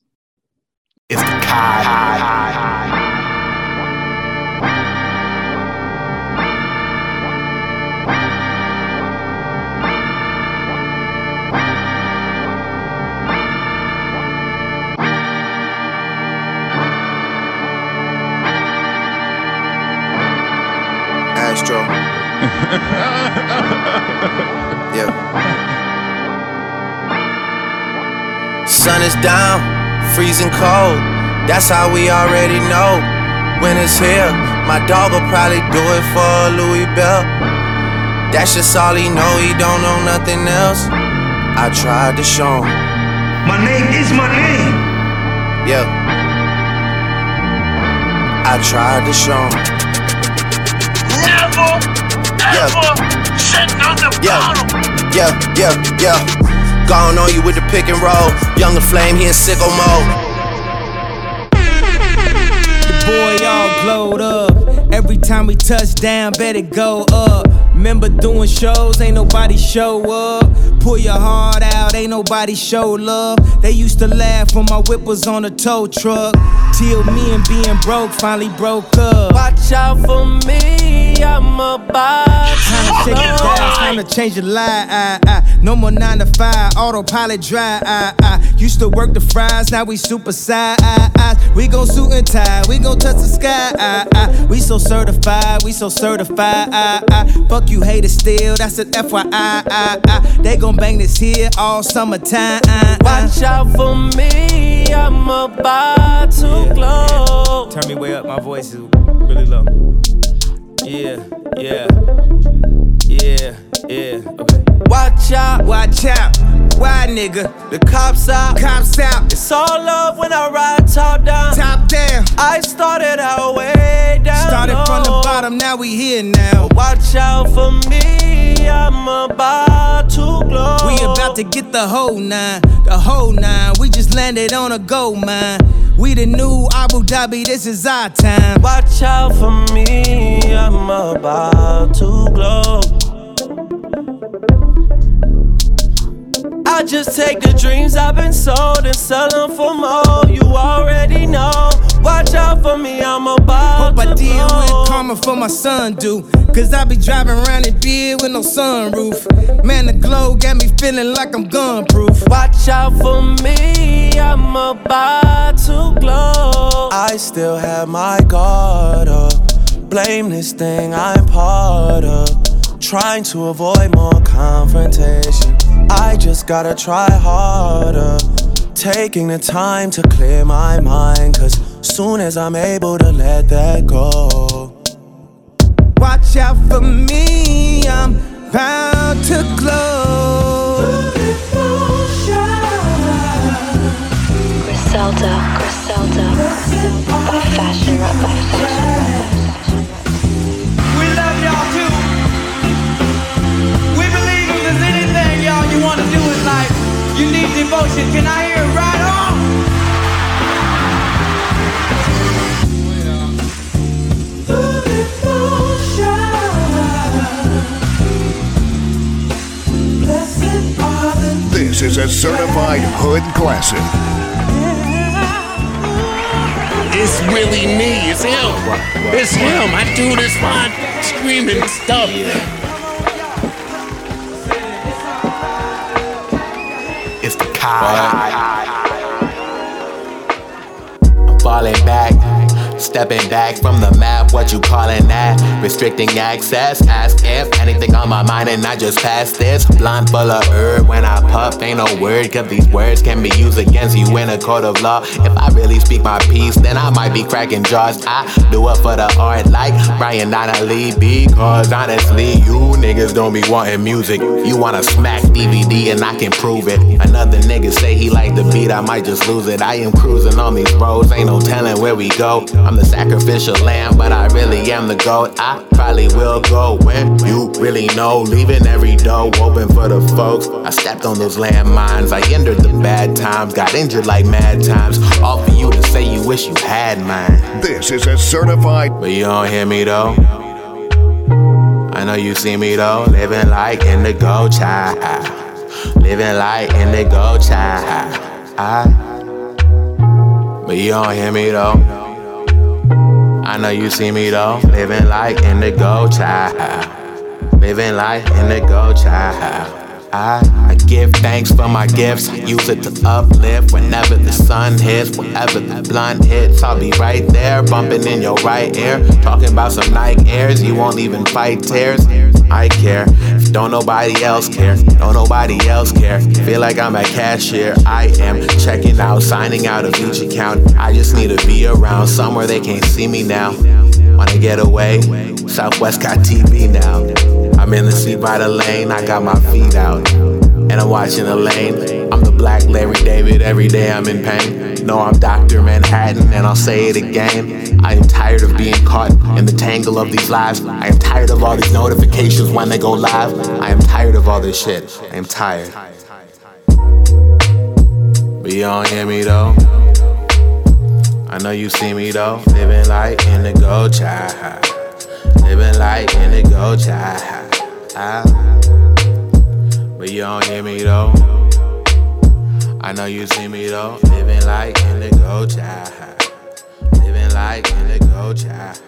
It's the COD. yeah. Sun is down, freezing cold. That's how we already know when it's here. My dog will probably do it for Louis Bell. That's just all he know, he don't know nothing else. I tried to show him. My name is my name. Yeah. I tried to show him. Never, Yeah. bottom. Yeah, yeah, yeah. Gone on you with the pick and roll. Younger flame, he in sicko mode. The boy all glowed up. Every time we touch down, bet it go up. Remember doing shows, ain't nobody show up. Pull your heart out, ain't nobody show love. They used to laugh when my whip was on a tow truck. Till me and being broke finally broke up. Watch out for me, I'm about Time to shake it down, time to change your life. I, I. No more nine to five, autopilot drive. I, I. Used to work the fries, now we super side. I, I. We gon' suit and tie, we gon' touch the sky. I, I. We so certified, we so certified. I, I. Fuck you haters still, that's an FYI. I, I. They gon' bang this here all summertime. I, I. Watch out for me, I'm about to glow. Turn me way up, my voice is really low. Yeah, yeah, yeah, yeah. Okay. Watch out, Watch out, why nigga? the cops out. Cops out, It's all love when I ride top down. top down. I started out way down. Started from the bottom, now we here now. Watch out for me, I'm about to glow. We about to get the whole nine, the whole nine. We just landed on a gold mine. We the new Abu Dhabi, this is our time. Watch out for me, I'm about to glow. I just take the dreams I've been sold and sell them for more. You already know. Watch out for me, I'm about Hope I to deal with karma for my son, do. Cause I be driving around in beard with no sunroof. Man, the glow got me feeling like I'm gun proof. Watch out for me, I'm about to glow. I still have my guard up. Blame this thing I'm part of. Trying to avoid more confrontation. I just gotta try harder. Taking the time to clear my mind. Cause soon as I'm able to let that go. Watch out for me, I'm bound to glow. Griselda, Griselda, by fashion, by fashion. You need devotion. Can I hear it right on? This is a certified hood classic. It's really me. It's him. It's him. I do this fine screaming stuff. It's the Kai. I'm falling back, stepping back from the map. What you calling that? Restricting access. Ask if anything on my mind, and I just pass this. Blind full of herb when I puff. Ain't no word, cause these words can be used against you in a court of law. If I really speak my piece, then I might be cracking jaws. I do it for the art, like Brian Donnelly. Because honestly, you niggas don't be wanting music. You wanna smack DVD, and I can prove it. Another nigga say he like the beat, I might just lose it. I am cruising on these roads, ain't no telling where we go. I'm the sacrificial lamb, but I really am the goat. I probably will go when you really know. Leaving every door open for the folks. I stepped on those landmines, I entered the bad times, got injured like mad times. All for you to say you wish you had mine. This is a certified But you don't hear me though. I know you see me though, living like indigo child. Living like indigo child. I, but you don't hear me though. I know you see me though, living like in indigo child. Living like indigo child. I, I give thanks for my gifts. Use it to uplift whenever the sun hits, whenever the blunt hits. I'll be right there, bumping in your right ear. Talking about some Nike Airs, you won't even fight tears. I care, don't nobody else care. Don't nobody else care. Feel like I'm a cashier. I am checking out, signing out of each account. I just need to be around somewhere they can't see me now. Wanna get away? Southwest got TV now. I'm in the seat by the lane, I got my feet out. And I'm watching the lane. I'm the black Larry David, every day I'm in pain. No, I'm Dr. Manhattan, and I'll say it again. I am tired of being caught in the tangle of these lives. I am tired of all these notifications when they go live. I am tired of all this shit. I am tired. But you don't hear me though. I know you see me though, living like indigo child. Living like indigo child. But you don't hear me though. I know you see me though. Living like in the go child. Living like in the go child.